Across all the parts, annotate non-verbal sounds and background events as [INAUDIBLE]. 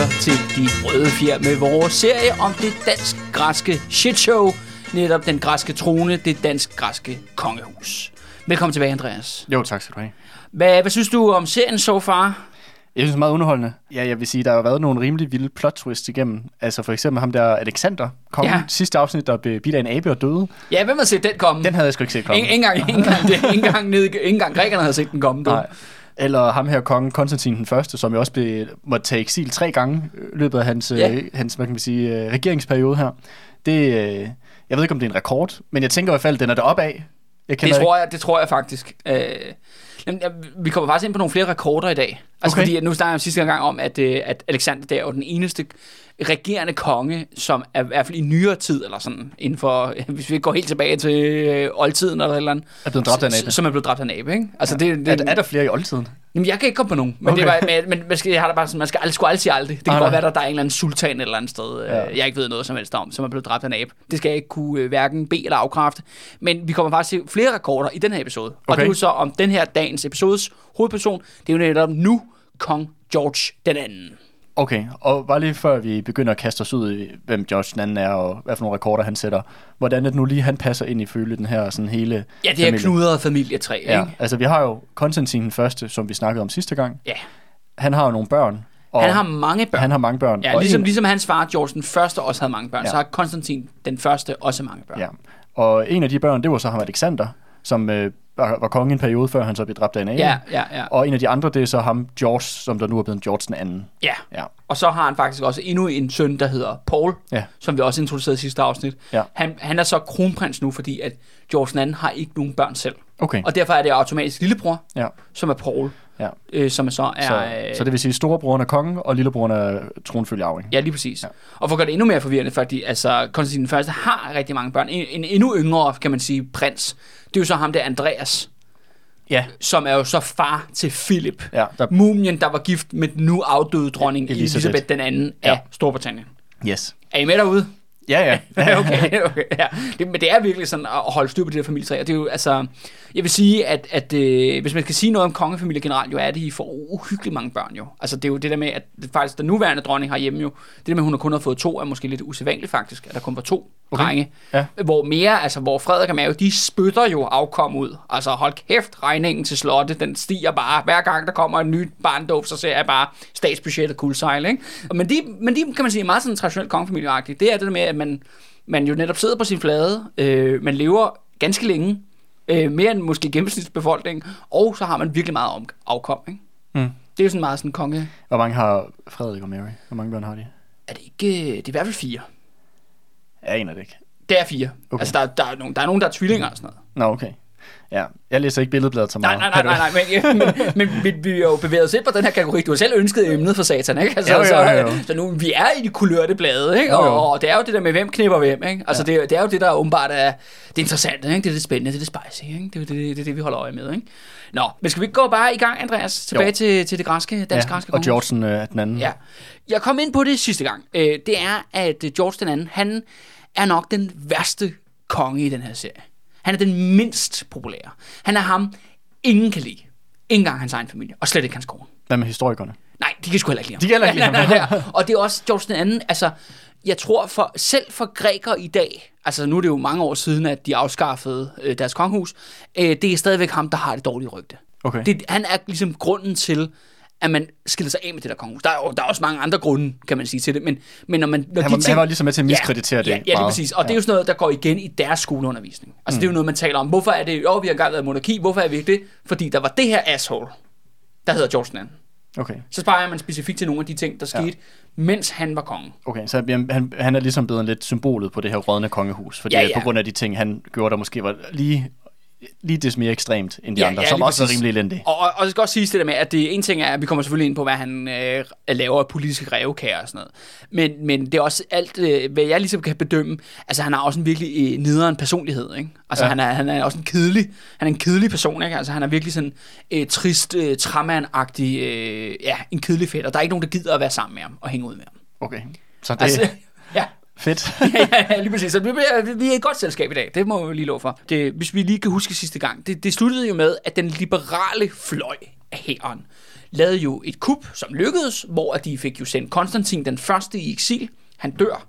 Lytter til De Røde Fjer med vores serie om det dansk-græske shitshow. Netop den græske trone, det dansk-græske kongehus. Velkommen tilbage, Andreas. Jo, tak skal du have. Hvad, hvad synes du om serien so far? Jeg synes, det er meget underholdende. Ja, jeg vil sige, der har været nogle rimelig vilde plot twists igennem. Altså for eksempel ham der Alexander, kom Ja. sidste afsnit, der blev bidt af en abe og døde. Ja, hvem har set den komme? Den havde jeg sgu ikke set komme. Ingen engang, ingen engang, det, ingen engang, nede, ingen engang grækerne havde set den komme. Du. Nej. Eller ham her, kongen Konstantin den første, som jo også blev, måtte tage eksil tre gange i løbet af hans, Ja. ja. hans hvad kan man sige, øh, regeringsperiode her. Det, øh, jeg ved ikke, om det er en rekord, men jeg tænker i hvert fald, den er deroppe af. Jeg Det tror jeg, det tror jeg faktisk. Øh, [LAUGHS] jamen, jeg- vi kommer faktisk ind på nogle flere rekorder i dag. Altså Okay. fordi, nu snakker jeg sidste gang om, at, øh, at Alexander der er jo den eneste regerende konge, som er i hvert fald i nyere tid, eller sådan, inden for, [LAUGHS] hvis vi går helt tilbage til øh, oldtiden eller eller andet, Er blevet dræbt af en abe. som er blevet dræbt af en abe, ikke? Altså, Ja. det, det, er, er der flere i oldtiden? Jamen, jeg kan ikke komme på nogen, men, okay. Det var, men, men man skal, jeg har da bare sådan, man skal aldrig, sgu aldrig sige aldrig. Det kan Nej, godt være, at der er en eller anden sultan et eller andet sted, ja. Ja. jeg ikke ved noget som helst om, som er blevet dræbt af en abe. Det skal jeg ikke kunne øh, hverken bede eller afkræfte. Men vi kommer faktisk til flere rekorder i den her episode. Og Okay. det er jo så om den her dagens episodes hovedperson, det er jo netop nu kong George den anden. Okay, og bare lige før vi begynder at kaste os ud i, hvem George den anden er, og hvad for nogle rekorder han sætter, hvordan er det nu lige, han passer ind i følge den her sådan hele Ja, det her familie? knudrede familietræ, Ja, ikke? altså vi har jo Konstantin den første, som vi snakkede om sidste gang. Ja. Han har jo nogle børn. Og Han har mange børn. Han har mange børn. Ja, og ligesom, en, ligesom hans far, George den første, også havde mange børn, Ja. så har Konstantin den første også mange børn. Ja. Og en af de børn, det var så ham Alexander, som øh, var, var konge en periode, før han så blev dræbt af en abe. ja, ja. ja. Og en af de andre, det er så ham George, som der nu er blevet George den anden. ja. Ja. Og så har han faktisk også endnu en søn, der hedder Paul, Ja. som vi også introducerede i sidste afsnit. Ja. Han, han er så kronprins nu, fordi at George II har ikke nogen børn selv. Okay. Og derfor er det automatisk lillebror, Ja. som er Paul, Ja. øh, som så er... Så, øh, så det vil sige, at storebroren er konge, og lillebroren er tronfølge arving. Ja, lige præcis. Ja. Og for at gøre det endnu mere forvirrende, fordi altså, Konstantin første har rigtig mange børn. En, en endnu yngre, kan man sige, prins. Det er jo så ham der, Andreas, Ja. som er jo så far til Philip. Ja, der, Mumien, der var gift med den nu afdøde dronning Elisabeth, Elisabeth. den anden af Ja. Storbritannien. yes. Er I med derude? Ja, ja. [LAUGHS] okay, okay, ja. Det, men det er virkelig sådan at holde styr på det der familietræ. Og det er jo, altså, jeg vil sige, at, at øh, hvis man skal sige noget om kongefamilie generelt, jo er det, I får uhyggeligt mange børn jo. Altså det er jo det der med, at det, faktisk den nuværende dronning herhjemme jo, det der med, at hun har kun har fået to, er måske lidt usædvanligt faktisk, at der kun var to okay. Drenge. Ja. Hvor mere, altså hvor Frederik og Mave, de spytter jo afkom ud. Altså hold kæft, regningen til slottet, den stiger bare. Hver gang der kommer en ny barndåb, så ser jeg bare statsbudgettet kuldsejle, ikke? Men de, men de, kan man sige, er meget sådan traditionelt kongefamilieagtigt. Det er det der med, at man, man jo netop sidder på sin flade, øh, man lever ganske længe, øh, mere end måske gennemsnitsbefolkningen, og så har man virkelig meget om, afkom, ikke? Mm. Det er jo sådan meget sådan konge... Hvor mange har Frederik og Mary? Hvor mange børn har de? Er det ikke... Det er i hvert fald fire. Jeg aner det ikke. Det er fire. Okay. Okay. Altså, der, der, er nogen, der er nogen, der er tvillinger og sådan noget. Nå, okay. Ja, jeg læser ikke billedbladet så Nej, meget. nej, nej, nej, nej, men, ja, men, [LAUGHS] men vi, vi er jo bevæget os ind på den her kategori. Du har selv ønsket emnet for satan, ikke? Altså, Jo, jo, så, jo, jo. så nu, vi er i de kulørte blade, ikke? Jo, jo. Og, og, det er jo det der med, hvem knipper hvem, ikke? Altså, ja. det, det er jo det, der åbenbart er det interessante, ikke? Det er det spændende, det er det spicy, ikke? Det er det, det, det, vi holder øje med, ikke? Nå, men skal vi ikke gå bare i gang, Andreas? Tilbage Jo. til, til det græske, dansk Ja, græske og Georgen øh, den anden. Ja. Jeg kom ind på det sidste gang. Øh, det er, at George den anden, han er nok den værste konge i den her serie. Han er den mindst populære. Han er ham, ingen kan lide. Ikke engang hans egen familie, og slet ikke hans kone. Hvad med historikerne? Nej, de kan sgu heller ikke lide ham. De kan heller ikke lide ham. [LAUGHS] nej. Og det er også George den anden, altså, jeg tror for, selv for grækere i dag, altså nu er det jo mange år siden, at de afskaffede øh, deres kongehus, øh, det er stadigvæk ham, der har det dårlige rygte. Okay. Det, han er ligesom grunden til, at man skiller sig af med det der kongehus. Der er, jo, der er også mange andre grunde, kan man sige til det, men, men når man... Når Han de var- han var ligesom med til at miskreditere ja, det Ja, ja lige meget. præcis. Og det er jo sådan noget, der går igen i deres skoleundervisning. Altså mm. det er jo noget, man taler om. Hvorfor er det, jo, vi har engang været monarki, hvorfor er vi ikke det? Fordi der var det her asshole, der hedder George II. Okay. Så sparer man specifikt til nogle af de ting, der skete, ja. mens han var konge. Okay, så han, han er ligesom blevet lidt symbolet på det her rådne kongehus, fordi Ja, ja, ja. ja. på grund af de ting, han gjorde, der måske var lige, lige det mere ekstremt end de Ja, andre, ja, som også er præcis. rimelig elendige. Og, og, og det skal også siges det der med, at det en ting er, at vi kommer selvfølgelig ind på, hvad han øh, laver af politiske revkager og sådan noget. Men, men det er også alt, øh, hvad jeg ligesom kan bedømme. Altså han har også en virkelig øh, nederen personlighed, ikke? Altså ja. Han, er, han er også en kedelig, han er en kedelig person, ikke? Altså han er virkelig sådan øh, trist, øh, træmand-agtig, øh, ja, en kedelig. Og der er ikke nogen, der gider at være sammen med ham og hænge ud med ham. Okay, så det Altså, er fedt. [LAUGHS] ja, ja, lige præcis. Så vi, vi- er et godt selskab i dag, det må jeg jo lige love for. Det, hvis vi lige kan huske sidste gang, det, det sluttede jo med, at den liberale fløj af hæren, lavede jo et kup, som lykkedes, hvor de fik jo sendt Konstantin den første i eksil. Han dør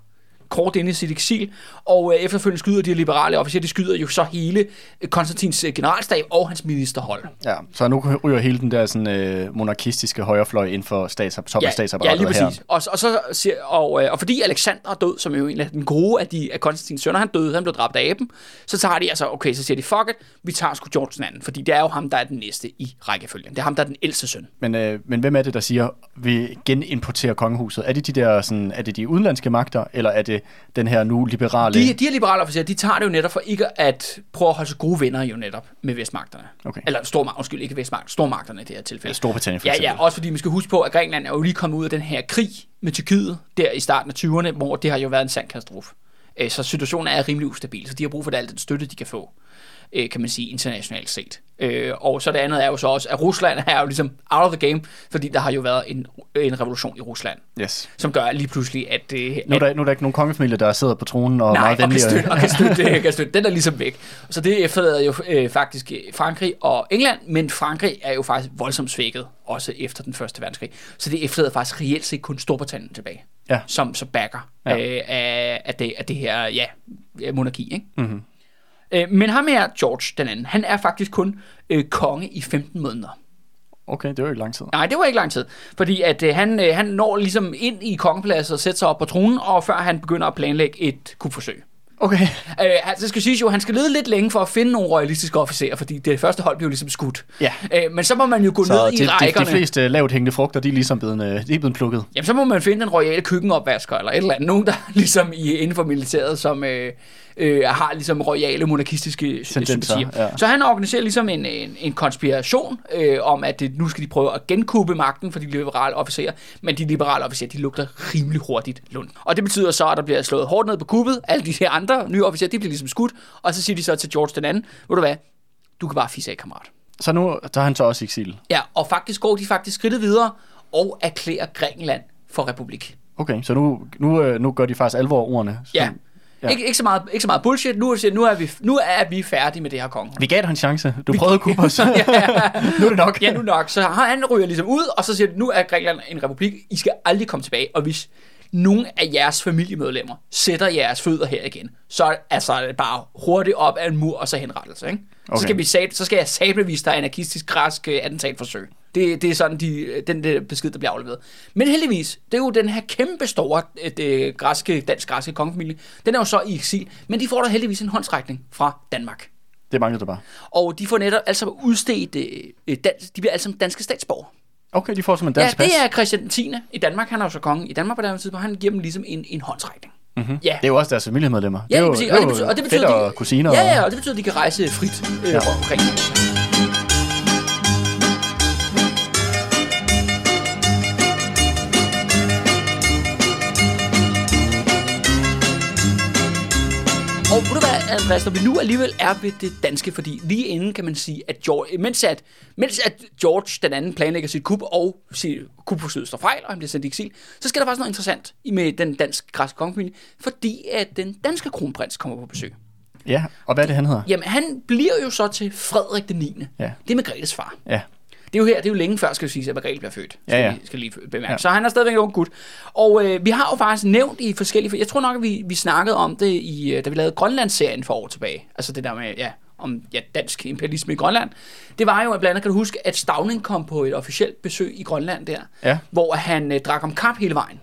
kort inde i sit eksil, og øh, efterfølgende skyder de liberale officerer, de skyder jo så hele øh, Konstantins øh, generalstab og hans ministerhold. Ja, så nu ryger hele den der sådan, øh, monarkistiske højrefløj inden for stats, top ja, af statsapparatet Ja, lige her. præcis. Og, og, så, og, øh, og fordi Alexander er død, som er jo en af den gode af, de, af Konstantins sønner, han døde, han blev dræbt af aben, så tager de altså, okay, så siger de, fuck it, vi tager sgu George den anden, fordi det er jo ham, der er den næste i rækkefølgen. Det er ham, der er den ældste søn. Men, øh, men hvem er det, der siger, vi genimporterer kongehuset? Er det de der, sådan, er det de udenlandske magter, eller er det den her nu liberale... De, de her liberale officerer, de tager det jo netop for ikke at prøve at holde sig gode venner jo netop med vestmagterne. Okay. Eller stormagt, undskyld, ikke vestmagt, stormagterne i det her tilfælde. Ja, Storbritannien for Ja, eksempel. ja, også fordi man skal huske på, at Grækenland er jo lige kommet ud af den her krig med Tyrkiet der i starten af 20'erne, hvor det har jo været en sand katastrofe. Øh, Så situationen er rimelig ustabil, så de har brug for al den støtte, de kan få, øh, kan man sige, internationalt set. Øh, Og så det andet er jo så også, at Rusland er jo ligesom out of the game, fordi der har jo været en, en revolution i Rusland, Yes. som gør lige pludselig, at... øh, Nu er, der, nu er der ikke nogen kongefamilie, der sidder på tronen og Nej, meget og kan venlige. støtte, og kan støtte, kan støtte. [LAUGHS] Den er ligesom væk. Så det efterlader jo øh, faktisk øh, Frankrig og England, men Frankrig er jo faktisk voldsomt svækket, også efter den første verdenskrig. Så det efterlader faktisk reelt set kun Storbritannien tilbage, Ja. som så backer Ja. øh, af, af, det, af det her ja, monarki. Ikke? Mhm. Øh, men ham her, George den anden, han er faktisk kun øh, konge i 15 måneder. Okay, det var jo ikke lang tid. Nej, det var ikke lang tid. Fordi at øh, han, øh, han når ligesom ind i kongepladsen og sætter sig op på tronen, og før han begynder at planlægge et kupforsøg. Okay. Øh, han- det skal siges jo, han skal lede lidt længe for at finde nogle royalistiske officerer, fordi det første hold blev ligesom skudt. Ja. Øh, men så må man jo gå Så ned de, i de, de rækkerne. fleste lavt hængende frugter, de er ligesom blevet, øh, de er blevet plukket. Jamen, så må man finde en royale køkkenopvasker, eller et eller andet. Nogen, der ligesom i, inden for militæret, som øh, øh, har ligesom royale monarkistiske Tendenser, sympatier. ja. Så han organiserer ligesom en, en, en konspiration øh, om, at det, nu skal de prøve at genkubbe magten for de liberale officerer, men de liberale officerer, de lugter rimelig hurtigt lund. Og det betyder så, at der bliver slået hårdt ned på kuppet. Alle de her andre nye officerer, de bliver ligesom skudt, og så siger de så til George den anden, ved du hvad, du kan bare fisse af, kammerat. Så nu der er han så også eksil. Ja, og faktisk går de faktisk skridtet videre og erklærer Grækenland for republik. Okay, så nu, nu, øh, nu gør de faktisk alvor ordene. Så, Ja. Ja. ja. Ikke, ikke, så meget, ikke så meget bullshit. Nu, er- nu, er vi, nu er vi færdige med det her konge. Vi gav dig en chance. Du prøvede at kuppe os. ja, nu er det nok. ja, nu nok. Så han ryger ligesom ud, og så siger de, nu er Grækenland en republik. I skal aldrig komme tilbage. Og hvis nogen af jeres familiemedlemmer sætter jeres fødder her igen, så er altså, er det bare hurtigt op ad en mur, og så henrettelse. Ikke? Okay. Så, skal vi, sat- så skal jeg sabelvise dig anarkistisk græsk øh, attentatforsøg. Det, det er sådan de, den der besked, der bliver afleveret. Men heldigvis, det er jo den her kæmpe store øh, det, græske, dansk-græske kongefamilie. Den er jo så i eksil, men de får da heldigvis en håndsrækning fra Danmark. Det manglede det bare. Og de får netop altså udstedt, øh, dans, de bliver sammen danske statsborgere. Okay, de får simpelthen Ja, dansk pas. det er Christian 10. i Danmark. Han er jo så konge i Danmark på det her tidspunkt. Han giver dem ligesom en, en håndsrækning. Mm-hmm. Ja, Det er jo også deres familiemedlemmer. ja det er jo, præcis. det er og, det betyder, og det betyder, de, og kusiner. Ja, og- ja, og det betyder, at de kan rejse frit øh, Ja. ja. omkring. Andreas, når vi nu alligevel er ved det danske, fordi lige inden kan man sige, at George, mens, at, mens at George den anden planlægger sit kup, og sit kupforsøget står fejl, og han bliver sendt i eksil, så sker der faktisk noget interessant med den dansk-græske kongefamilie, fordi at den danske kronprins kommer på besøg. Ja, og hvad er det, han hedder? Jamen, han bliver jo så til Frederik den 9. Ja. Det er Margrethes far. Ja. Det er jo her, det er jo længe før, skal vi sige, at Margrethe bliver født. Skal, Ja, ja. Vi, skal lige bemærke. Ja. Så han er stadigvæk en ung gut. Og øh, vi har jo faktisk nævnt i forskellige... Jeg tror nok, at vi, vi snakkede om det, i, øh, da vi lavede Grønlandsserien for år tilbage. Altså det der med, ja, om ja, dansk imperialisme i Grønland. Det var jo, at blandt andet kan du huske, at Stavning kom på et officielt besøg i Grønland der, Ja. hvor han øh, drak om kap hele vejen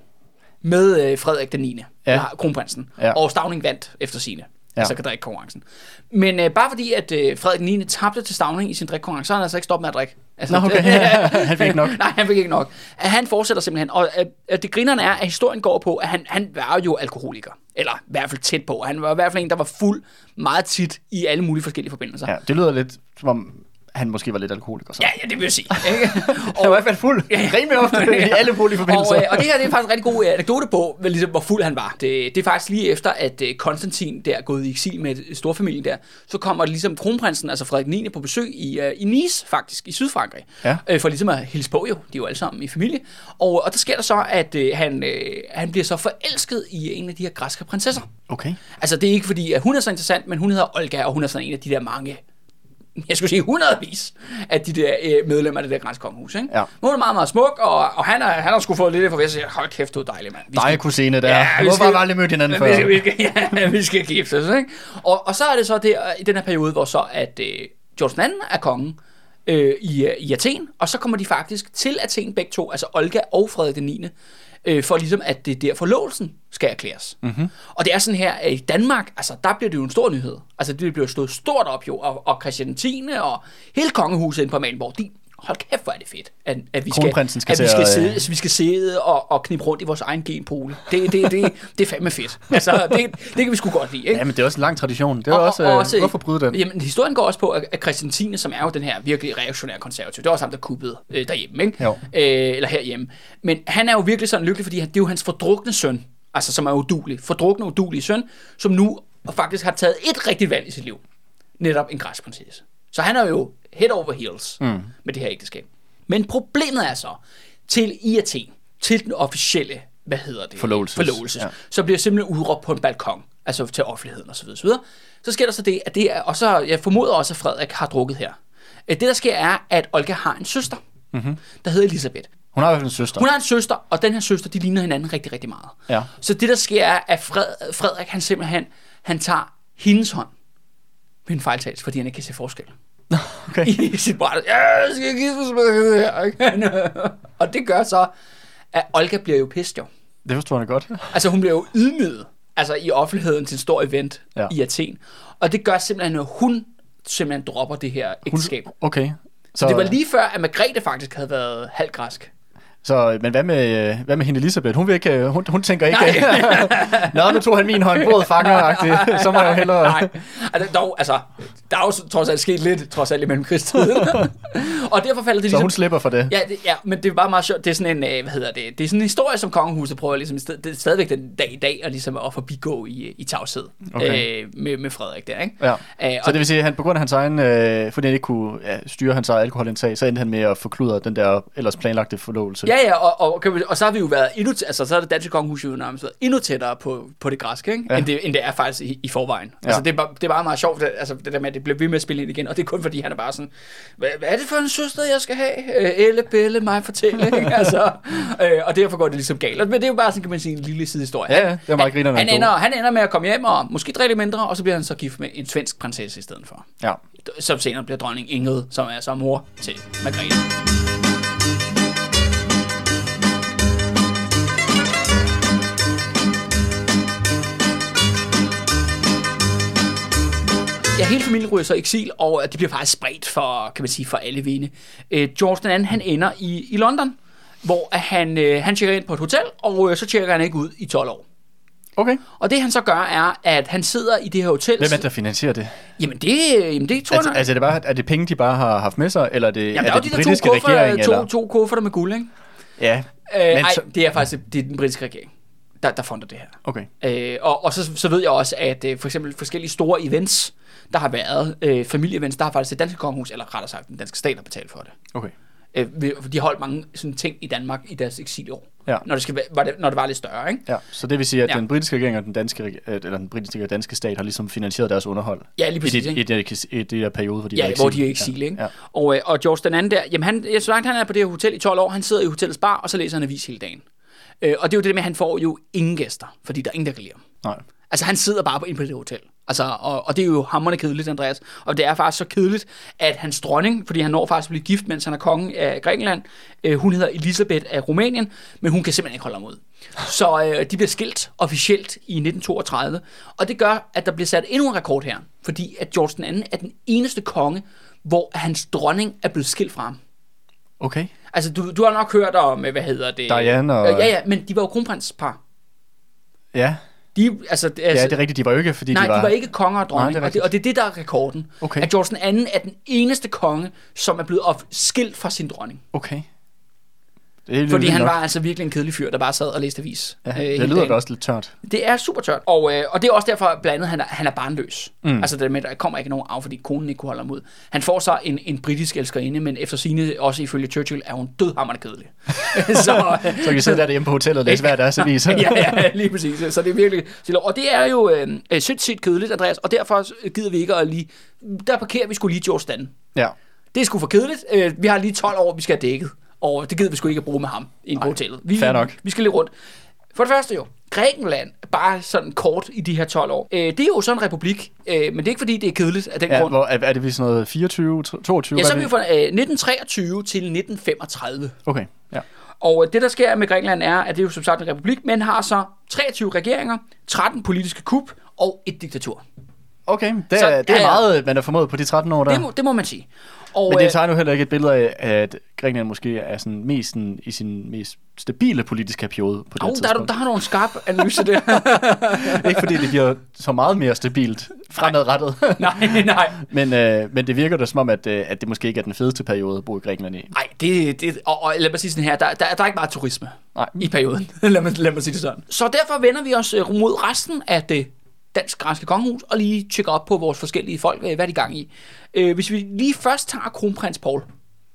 med øh, Frederik den 9. Ja. Kronprinsen. Ja. Og Stavning vandt efter sine. Ja. Altså kan drikke konkurrencen. Men øh, bare fordi, at øh, Frederik den 9. tabte til Stavning i sin drikkonkurrence, så har han altså ikke stoppet med at drikke. Altså, Nå, okay. [LAUGHS] Han fik ikke nok. Nej, han fik ikke nok. At Han fortsætter simpelthen. Og at, at det grinerne er, at historien går på, at han, han var jo alkoholiker. Eller i hvert fald tæt på. Han var i hvert fald en, der var fuld meget tit i alle mulige forskellige forbindelser. ja, det lyder lidt, som om han måske var lidt alkoholiker. Så. Ja, ja, det vil jeg sige. [LAUGHS] Ikke? [LAUGHS] Han var i hvert fald fuld. Rimelig ofte i [LAUGHS] alle mulige forbindelser. Og, øh, og det her det er faktisk en rigtig god øh, anekdote på, hvad, ligesom, hvor fuld han var. Det, det er faktisk lige efter, at øh, Konstantin der er gået i eksil med et- storfamilien der, så kommer ligesom kronprinsen, altså Frederik 9. på besøg i, øh, i Nice faktisk, i Sydfrankrig. Ja. Øh, for ligesom at hilse på jo, de er jo alle sammen i familie. Og, og der sker der så, at øh, han, øh, han bliver så forelsket i en af de her græske prinsesser. Okay. Altså det er ikke fordi, at hun er så interessant, men hun hedder Olga, og hun er sådan en af de der mange jeg skulle sige hundredvis af de der øh, medlemmer af det der grænskongehus. Ikke? Ja. Hun er meget, meget smuk, og, og han, er, han har sgu fået lidt for at sige, hold kæft, du er dejlig, mand. Vi skal- kusine der. Ja, vi Hvorfor har vi aldrig mødt hinanden vi skal, før? vi skal, ja, vi skal gifte os, ikke? Og, og så er det så der, i den her periode, hvor så at øh, George II er kongen øh, i, øh, i Athen, og så kommer de faktisk til Athen begge to, altså Olga og Frederik den 9., øh, for ligesom at det der forlovelsen skal erklæres. Mm-hmm. Og det er sådan her, at i Danmark, altså der bliver det jo en stor nyhed. Altså det bliver stået stort op jo, og, og Christian 10. og hele kongehuset inde på Amalienborg, de hold kæft, hvor er det fedt, at, at vi skal, at vi skal, sidde, øh, altså, vi skal sidde og, og knippe rundt i vores egen genpole. Det, det, det, det er fandme fedt. Altså, det, det kan vi sgu godt lide, ikke? Ja, men det er også en lang tradition. Det er også, øh, hvorfor bryde den? Jamen, historien går også på, at Christian 10., som er jo den her virkelig reaktionære konservativ, det er også ham, der kuppede øh, derhjemme, ikke? Jo. Øh, eller herhjemme. Men han er jo virkelig sådan lykkelig, fordi han, det er jo hans fordrukne søn, altså som er udulig, fordrukne udulige søn, som nu faktisk har taget et rigtigt valg i sit liv. Netop en græsprinsesse. Så han er jo head over heels mm. med det her ægteskab. Men problemet er så, til i Athen, til den officielle, hvad hedder det? Forlovelses. Forlovelses. Ja. Så bliver simpelthen udråbt på en balkon, altså til offentligheden osv. Så, videre. så sker der så det, at det er, og så, jeg formoder også, at Frederik har drukket her. Øh, Det, der sker, er, at Olga har en søster, mm-hmm. der hedder Elisabeth. Hun har i hvert fald en søster. Hun har en søster, og den her søster, de ligner hinanden rigtig, rigtig meget. Ja. Så det, der sker, er, at Fred, Frederik, han simpelthen, han tager hendes hånd med en fejltagelse, fordi han ikke kan se forskel Okay. [LAUGHS] i sit bræt. Ja, jeg skal ikke? og det gør så, at Olga bliver jo pissed jo. Det forstår jeg godt. Altså hun bliver jo ydmyget altså i offentligheden til en stor event Ja. i Athen. Og det gør simpelthen, at hun simpelthen dropper det her ægteskab. Hun, Okay. Så, det var lige før, at Margrethe faktisk havde været halvgræsk. Så, men hvad med, hvad med hende Elisabeth? Hun, vil ikke, øh, hun, hun tænker ikke. [LAUGHS] Nå, nu tog han min hånd, båd fanger så må jeg hellere... Nej, altså, dog, altså, der er jo trods alt sket lidt, trods alt i mellemkrigstiden. [LAUGHS] og derfor falder det Så ligesom... hun slipper for det. Ja, det, ja, men det er bare meget sjovt. Det er sådan en, øh, hvad hedder det? Det er sådan en historie, som kongehuset prøver ligesom, det er stadigvæk den dag i dag, at ligesom at forbigå i, i tavshed Okay. øh, med, med Frederik der, ikke? Ja. Øh, Så det vil sige, at han på grund af hans egen, øh, fordi han ikke kunne ja, styre hans eget alkoholindtag, så endte han med at forkludre den der ellers planlagte forlovelse. Ja, ja, og, og, vi, og så har vi jo været endnu, altså så er det danske kongehus jo nærmest været endnu tættere på, på det græske, ikke? Ja. End, det, end det er faktisk i, i forvejen. Ja. Altså det er, bare, det er bare meget sjovt, altså det der med, at det bliver ved med at spille ind igen, og det er kun fordi, han er bare sådan, hvad, hvad er det for en søster, jeg skal have? Øh, Elle, Belle, mig fortælle, [LAUGHS] ikke? Altså, øh, og derfor går det ligesom galt. Men det er jo bare sådan, kan man sige, en lille sidehistorie. Ja, ja, det var meget han, han, ender, han ender med at komme hjem og måske drikke mindre, og så bliver han så gift med en svensk prinsesse i stedet for. ja. Som senere bliver dronning Ingrid, som er så mor til Margrethe. Ja, hele familien ryger så i eksil, og det bliver faktisk spredt for, kan man sige, for alle vinde. Øh, George den anden, han ender i, i London, hvor at han, øh, han tjekker ind på et hotel, og øh, så tjekker han ikke ud i 12 år. Okay. Og det han så gør, er, at han sidder i det her hotel. Hvem er det, der finansierer det? Jamen det, jamen det tror jeg Altså, nok. altså er, det bare, er det penge, de bare har haft med sig, eller er det, Jamen, er der det jo den de der to britiske kufferter, regering? to, eller? to kufferter med guld, ikke? Ja, Øh, Men ej, så- det er faktisk det er den britiske regering, der, der fonder det her. okay. Øh, og og så, så ved jeg også, at øh, for eksempel forskellige store events, der har været, øh, familieevents, der har faktisk det danske kongehus, eller rettere sagt, den danske stat har betalt for det. okay. Øh, de har holdt mange sådan ting i Danmark i deres eksilår, Ja. når, det skal, være- var det, når det var lidt større, ikke? Ja, så det vil sige, at Ja. den britiske regering og den danske, øh, eller den britiske og danske stat har ligesom finansieret deres underhold. Ja, lige præcis, I det, ikke? i, det, i det der periode, hvor de Ja, var i hvor de er i eksil, ikke? Ja. Og, øh, og George den anden der, jamen han, jeg så langt han er på det her hotel i 12 år, han sidder i hotellets bar, og så læser han avis hele dagen. Øh, og det er jo det med, at han får jo ingen gæster, fordi der er ingen, der kan lide ham. Nej. Altså, han sidder bare på, inde på det hotel. Altså, og, og det er jo hammerende kedeligt, Andreas. Og det er faktisk så kedeligt, at hans dronning, fordi han når faktisk at blive gift, mens han er konge af Grækenland, øh, hun hedder Elisabeth af Rumænien, men hun kan simpelthen ikke holde ham ud. Så øh, de bliver skilt officielt i 1932, og det gør, at der bliver sat endnu en rekord her, fordi at George anden er den eneste konge, hvor hans dronning er blevet skilt fra ham. Okay. Altså, du, du har nok hørt om, øh, hvad hedder det? Diane og- Øh, Ja, ja, men de var jo kronprinspar. Ja. De, altså, ja, det er rigtigt. De var jo ikke, fordi Nej, de var... de var ikke konger og dronning, Nej, det og, det, og det er det, der er rekorden. Okay. At George den anden er den eneste konge, som er blevet skilt fra sin dronning. Okay. Det Fordi han nok. var altså virkelig en kedelig fyr, der bare sad og læste avis. Ja, øh, det lyder dagen. da også lidt tørt. Det er super tørt. Og, øh, og det er også derfor, blandt andet, han er, han er barnløs. Mm. Altså det med, der kommer ikke nogen af, fordi konen ikke kunne holde ham ud. Han får så en, en britisk elskerinde, men efter sine også ifølge Churchill, er hun dødhammerende kedelig. [LAUGHS] så, øh, Så kan I sidde der hjemme på hotellet og læse hver deres [LAUGHS] avis. ja, ja, lige præcis. Så det er virkelig... Og det er jo øh, øh, sindssygt kedeligt, Andreas, og derfor gider vi ikke at lige... Der parkerer vi skulle lige George Stan. ja. Det er sgu for kedeligt. Øh, vi har lige 12 år, vi skal have dækket. Og det gider vi sgu ikke at bruge med ham inde på hotellet. Vi, fair nok. vi skal lige rundt. For det første jo, Grækenland, bare sådan kort i de her 12 år. Øh, det er jo sådan en republik, øh, men det er ikke fordi, det er kedeligt af den ja grund. hvor, er, er det vi sådan noget 24, 22? Ja, så er vi fra øh, 1923 til 1935. Okay, ja. Og øh, det, der sker med Grækenland, er, at det er jo som sagt en republik, men har så 23 regeringer, 13 politiske kup og et diktatur. Okay, det Så- det er ja. meget, man har formået på de 13 år der. Det må, det må man sige. Og, Men det øh, tager nu heller ikke et billede af, at Grækenland måske er sådan mest sådan, i sin mest stabile politiske periode på det oh, her der, er tidspunkt. der har en skarp analyse der. [LAUGHS] Ikke fordi det bliver så meget mere stabilt fremadrettet. nej, nej. [LAUGHS] men, øh, men det virker da som om, at, øh, at det måske ikke er den fedeste periode at bo i Grækenland i. Nej, det, det og, og lad mig sige sådan her, der, der, der er ikke meget turisme Nej. i perioden. [LAUGHS] lad, mig, lad mig sige det sådan. Så derfor vender vi os øh, mod resten af det dansk-græske kongehus og lige tjekker op på vores forskellige folk, øh, hvad de er i gang i. Øh, hvis vi lige først tager kronprins Paul.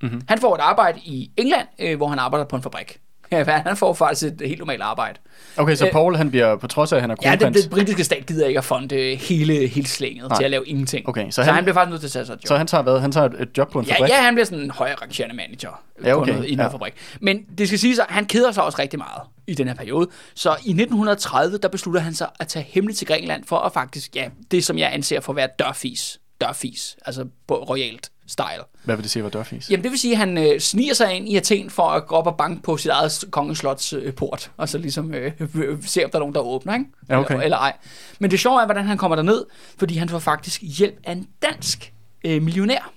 Mm-hmm. Han får et arbejde i England, øh, hvor han arbejder på en fabrik. Ja, han får faktisk et helt normalt arbejde. Okay, så Øh, Paul, han bliver, på trods af, at han er Ja, kronprins, den, den britiske stat gider ikke at fonde hele, hele slænget Nej. til at lave ingenting. Okay, så han- så han bliver faktisk nødt til at tage sig et job. så han tager hvad? Han tager et, et job på en Ja, fabrik? ja, han bliver sådan en højere rangerende manager Ja, på okay, noget, i noget ja. fabrik. Men det skal siges, at han keder sig også rigtig meget i den her periode. Så i 1930, der beslutter han sig at tage hemmeligt til Grækenland for at faktisk, ja, det som jeg anser for at være dørfis. Dørfis, altså på royalt style. Hvad vil det sige, var dørfis? Jamen det vil sige, at han øh, sniger sig ind i Athen for at gå op og banke på sit eget kongeslots øh, port, og så ligesom øh, [LAUGHS] øh, se, om der er nogen, der åbner, ikke? Ja, okay. Eller, eller ej. Men det sjove er, hvordan han kommer derned, fordi han får faktisk hjælp af en dansk øh, millionær,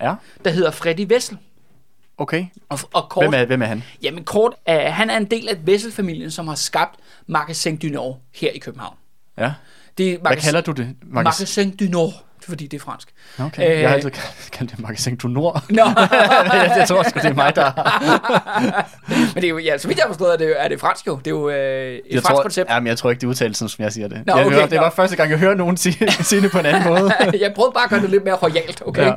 Ja, der hedder Freddy Vessel. okay. Og, og kort, Hvem er, hvem er han? Jamen kort, uh, han er en del af Vessel-familien, som har skabt Magasin du Nord her i København. Ja. Det er Hvad kalder du det? Magas- Magasin du Nord, fordi det er fransk. Okay, Øh, jeg har altid kaldt det Magasin du Nord. [LAUGHS] Nå, [LAUGHS] jeg, jeg tror sgu, det er mig, der... [LAUGHS] men det er jo, ja, så vidt jeg har forstået, er det, er det fransk jo. Det er jo øh, et Jeg fransk tror, koncept. Jamen, jeg tror ikke, det udtalelsen, som jeg siger det. Nå, jeg okay, hører, det var første gang, jeg hører nogen sige, sige det på en anden måde. jeg prøvede bare at gøre det lidt mere royalt, okay? Ja.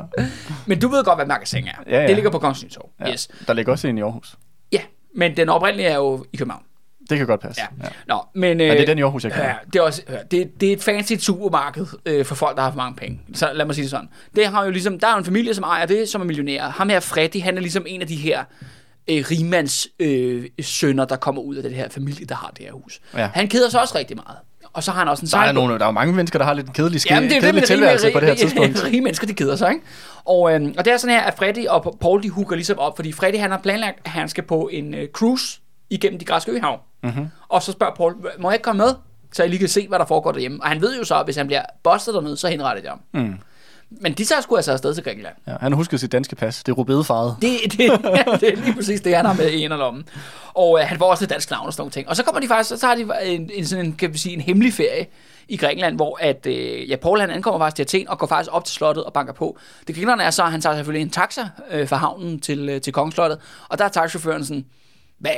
Men du ved godt, hvad Magasin er. Ja, ja. Det ligger på Kongens Nytorv. Ja. Yes. Der ligger også en i Aarhus. Ja, men den oprindelige er jo i København. Det kan godt passe. Ja. Nå, men... Øh, Ja, det er den i Aarhus, jeg kan. Ja, det er, også, det, det er et fancy supermarked øh, for folk, der har for mange penge. Så lad mig sige det sådan. Det har jo ligesom, der er jo en familie, som ejer det, som er millionærer. Ham her, Freddy, han er ligesom en af de her øh, rimands øh, sønner, der kommer ud af den her familie, der har det her hus. Ja. Han keder sig også rigtig meget. Og så har han også en Der er, nogle, der er jo mange mennesker, der har lidt en kedelig, ske, Jamen, det er det kedelig med tilværelse rige, på det her tidspunkt. [LAUGHS] rige mennesker, de keder sig, ikke? Og, øhm, og det er sådan her, at Freddy og Paul, de hooker ligesom op, fordi Freddy, han har planlagt, at han skal på en øh, cruise igennem de græske øhav. Mhm. Mm-hmm. Og så spørger Paul, må jeg ikke komme med? Så jeg lige kan se, hvad der foregår derhjemme. Og han ved jo så, at hvis han bliver bustet dernede, så henretter de ham. Mm. Men de tager sgu altså afsted til Grækenland. Ja, han husker sit danske pas. Det er rubedefarvet. Det, det, [LAUGHS] det er lige præcis det, han har med i en af lommen. Og øh, han får også et dansk navn og sådan nogle ting. Og så kommer de faktisk, så tager de en, en, sådan en, kan vi sige, en hemmelig ferie i Grækenland, hvor at, øh, ja, Paul han ankommer faktisk til Athen og går faktisk op til slottet og banker på. Det grinerne er så, at han tager selvfølgelig en taxa øh, fra havnen til, øh, til kongeslottet, og der er taxachaufføren sådan, hvad,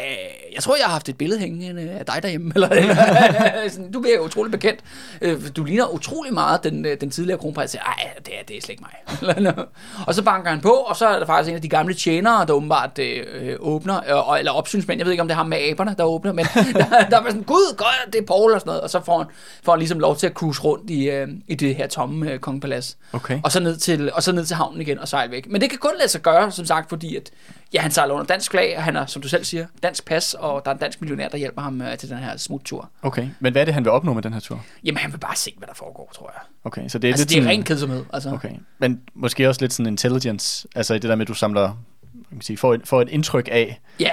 jeg tror, jeg har haft et billede hængende af dig derhjemme. Eller, [LAUGHS] eller, du bliver utrolig bekendt. Øh, Du ligner utrolig meget den, øh, den tidligere kronprins. Nej, det er, det er slet ikke mig. [LAUGHS] og så banker han på, og så er der faktisk en af de gamle tjenere, der åbenbart øh, åbner, øh, eller opsynsmænd. Jeg ved ikke, om det er ham med aberne, der åbner, men [LAUGHS] der, der er sådan, gud, godt, det er Paul og sådan noget. Og så får han, får han ligesom lov til at cruise rundt i, øh, i det her tomme øh, kongepalads. Okay. Og så, ned til, og så ned til havnen igen og sejle væk. Men det kan kun lade sig gøre, som sagt, fordi at, ja, han sejler under dansk flag, og han er, som du selv siger, dansk pas, og der er en dansk millionær, der hjælper ham øh, til den her smuttur. Okay, men hvad er det, han vil opnå med den her tur? Jamen, han vil bare se, hvad der foregår, tror jeg. Okay, så det er Altså, lidt det er sådan, ren kedsomhed. Altså. Okay, men måske også lidt sådan intelligence, altså i det der med, at du samler, man sige, får, et, får et indtryk af, Ja,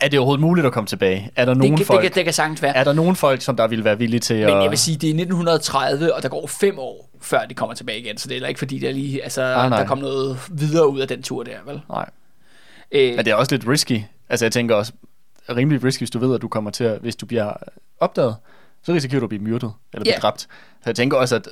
er det overhovedet muligt at komme tilbage? Er der det, nogen kan, folk, det, kan, det kan sagtens være. er der nogen folk, som der ville være villige til at... Men jeg vil sige, det er 1930, og der går fem år, før de kommer tilbage igen. Så det er heller ikke, fordi der lige, altså, nej. der kom noget videre ud af den tur der, vel? Nej, Øh, men det er også lidt risky. Altså jeg tænker også, rimelig risky, hvis du ved, at du kommer til at, hvis du bliver opdaget, så risikerer du at blive myrdet, eller blive Ja. dræbt. Så jeg tænker også, at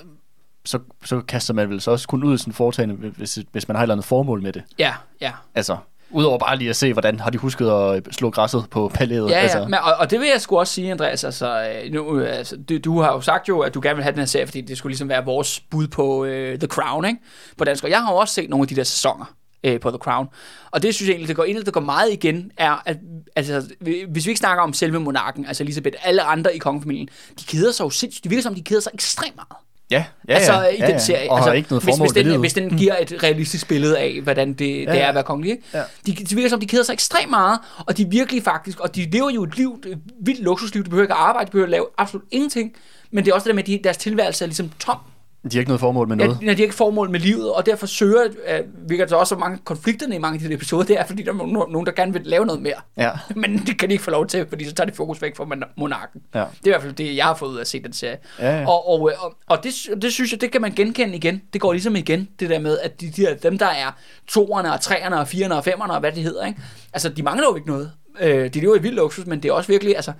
så, så kaster man vel så også kun ud sådan foretagende, hvis, hvis man har et eller andet formål med det. ja, ja. Altså, Udover bare lige at se, hvordan har de husket at slå græsset på palæet. Ja, altså. ja. Men, og, og det vil jeg sgu også sige, Andreas. Altså, øh, nu, øh, altså, du, du har jo sagt jo, at du gerne vil have den her serie, fordi det skulle ligesom være vores bud på uh, The Crown, ikke? På dansk. Og jeg har jo også set nogle af de der sæsoner uh, på The Crown. Og det synes jeg egentlig, det går ind, det går meget igen, er, at altså, hvis vi ikke snakker om selve monarken, altså Elisabeth, alle andre i kongefamilien, de keder sig jo sindssygt. Det virker som, de keder sig ekstremt meget. Ja, ja, altså ja, i den ja. serie. Og altså, ikke noget hvis, hvis, ved den, livet. hvis den giver et realistisk billede af, hvordan det, det ja. er at være kongelig. Ikke? Ja. De, de virker som, de keder sig ekstremt meget, og de virkelig faktisk, og de lever jo et liv, et vildt luksusliv, de behøver ikke at arbejde, de behøver at lave absolut ingenting, men det er også det der med, at de, deres tilværelse er ligesom tom. De har ikke noget formål med noget. Ja, de har ikke formål med livet, og derfor søger, uh, virker der også så mange konflikterne i mange af de der episoder, det er, fordi der er no- nogen, der gerne vil lave noget mere. Ja. [LAUGHS] Men det kan de ikke få lov til, fordi så tager de fokus væk fra mon- monarken. Ja. Det er i hvert fald det, jeg har fået ud af at se den serie. Ja, ja. Og, og, og, og det, det synes jeg, det kan man genkende igen. Det går ligesom igen, det der med, at de, de der, dem, der er toerne og treerne og firerne og femmerne og hvad det hedder, ikke? altså de mangler jo ikke noget. Øh, de lever i vild luksus, men det er også virkelig, altså,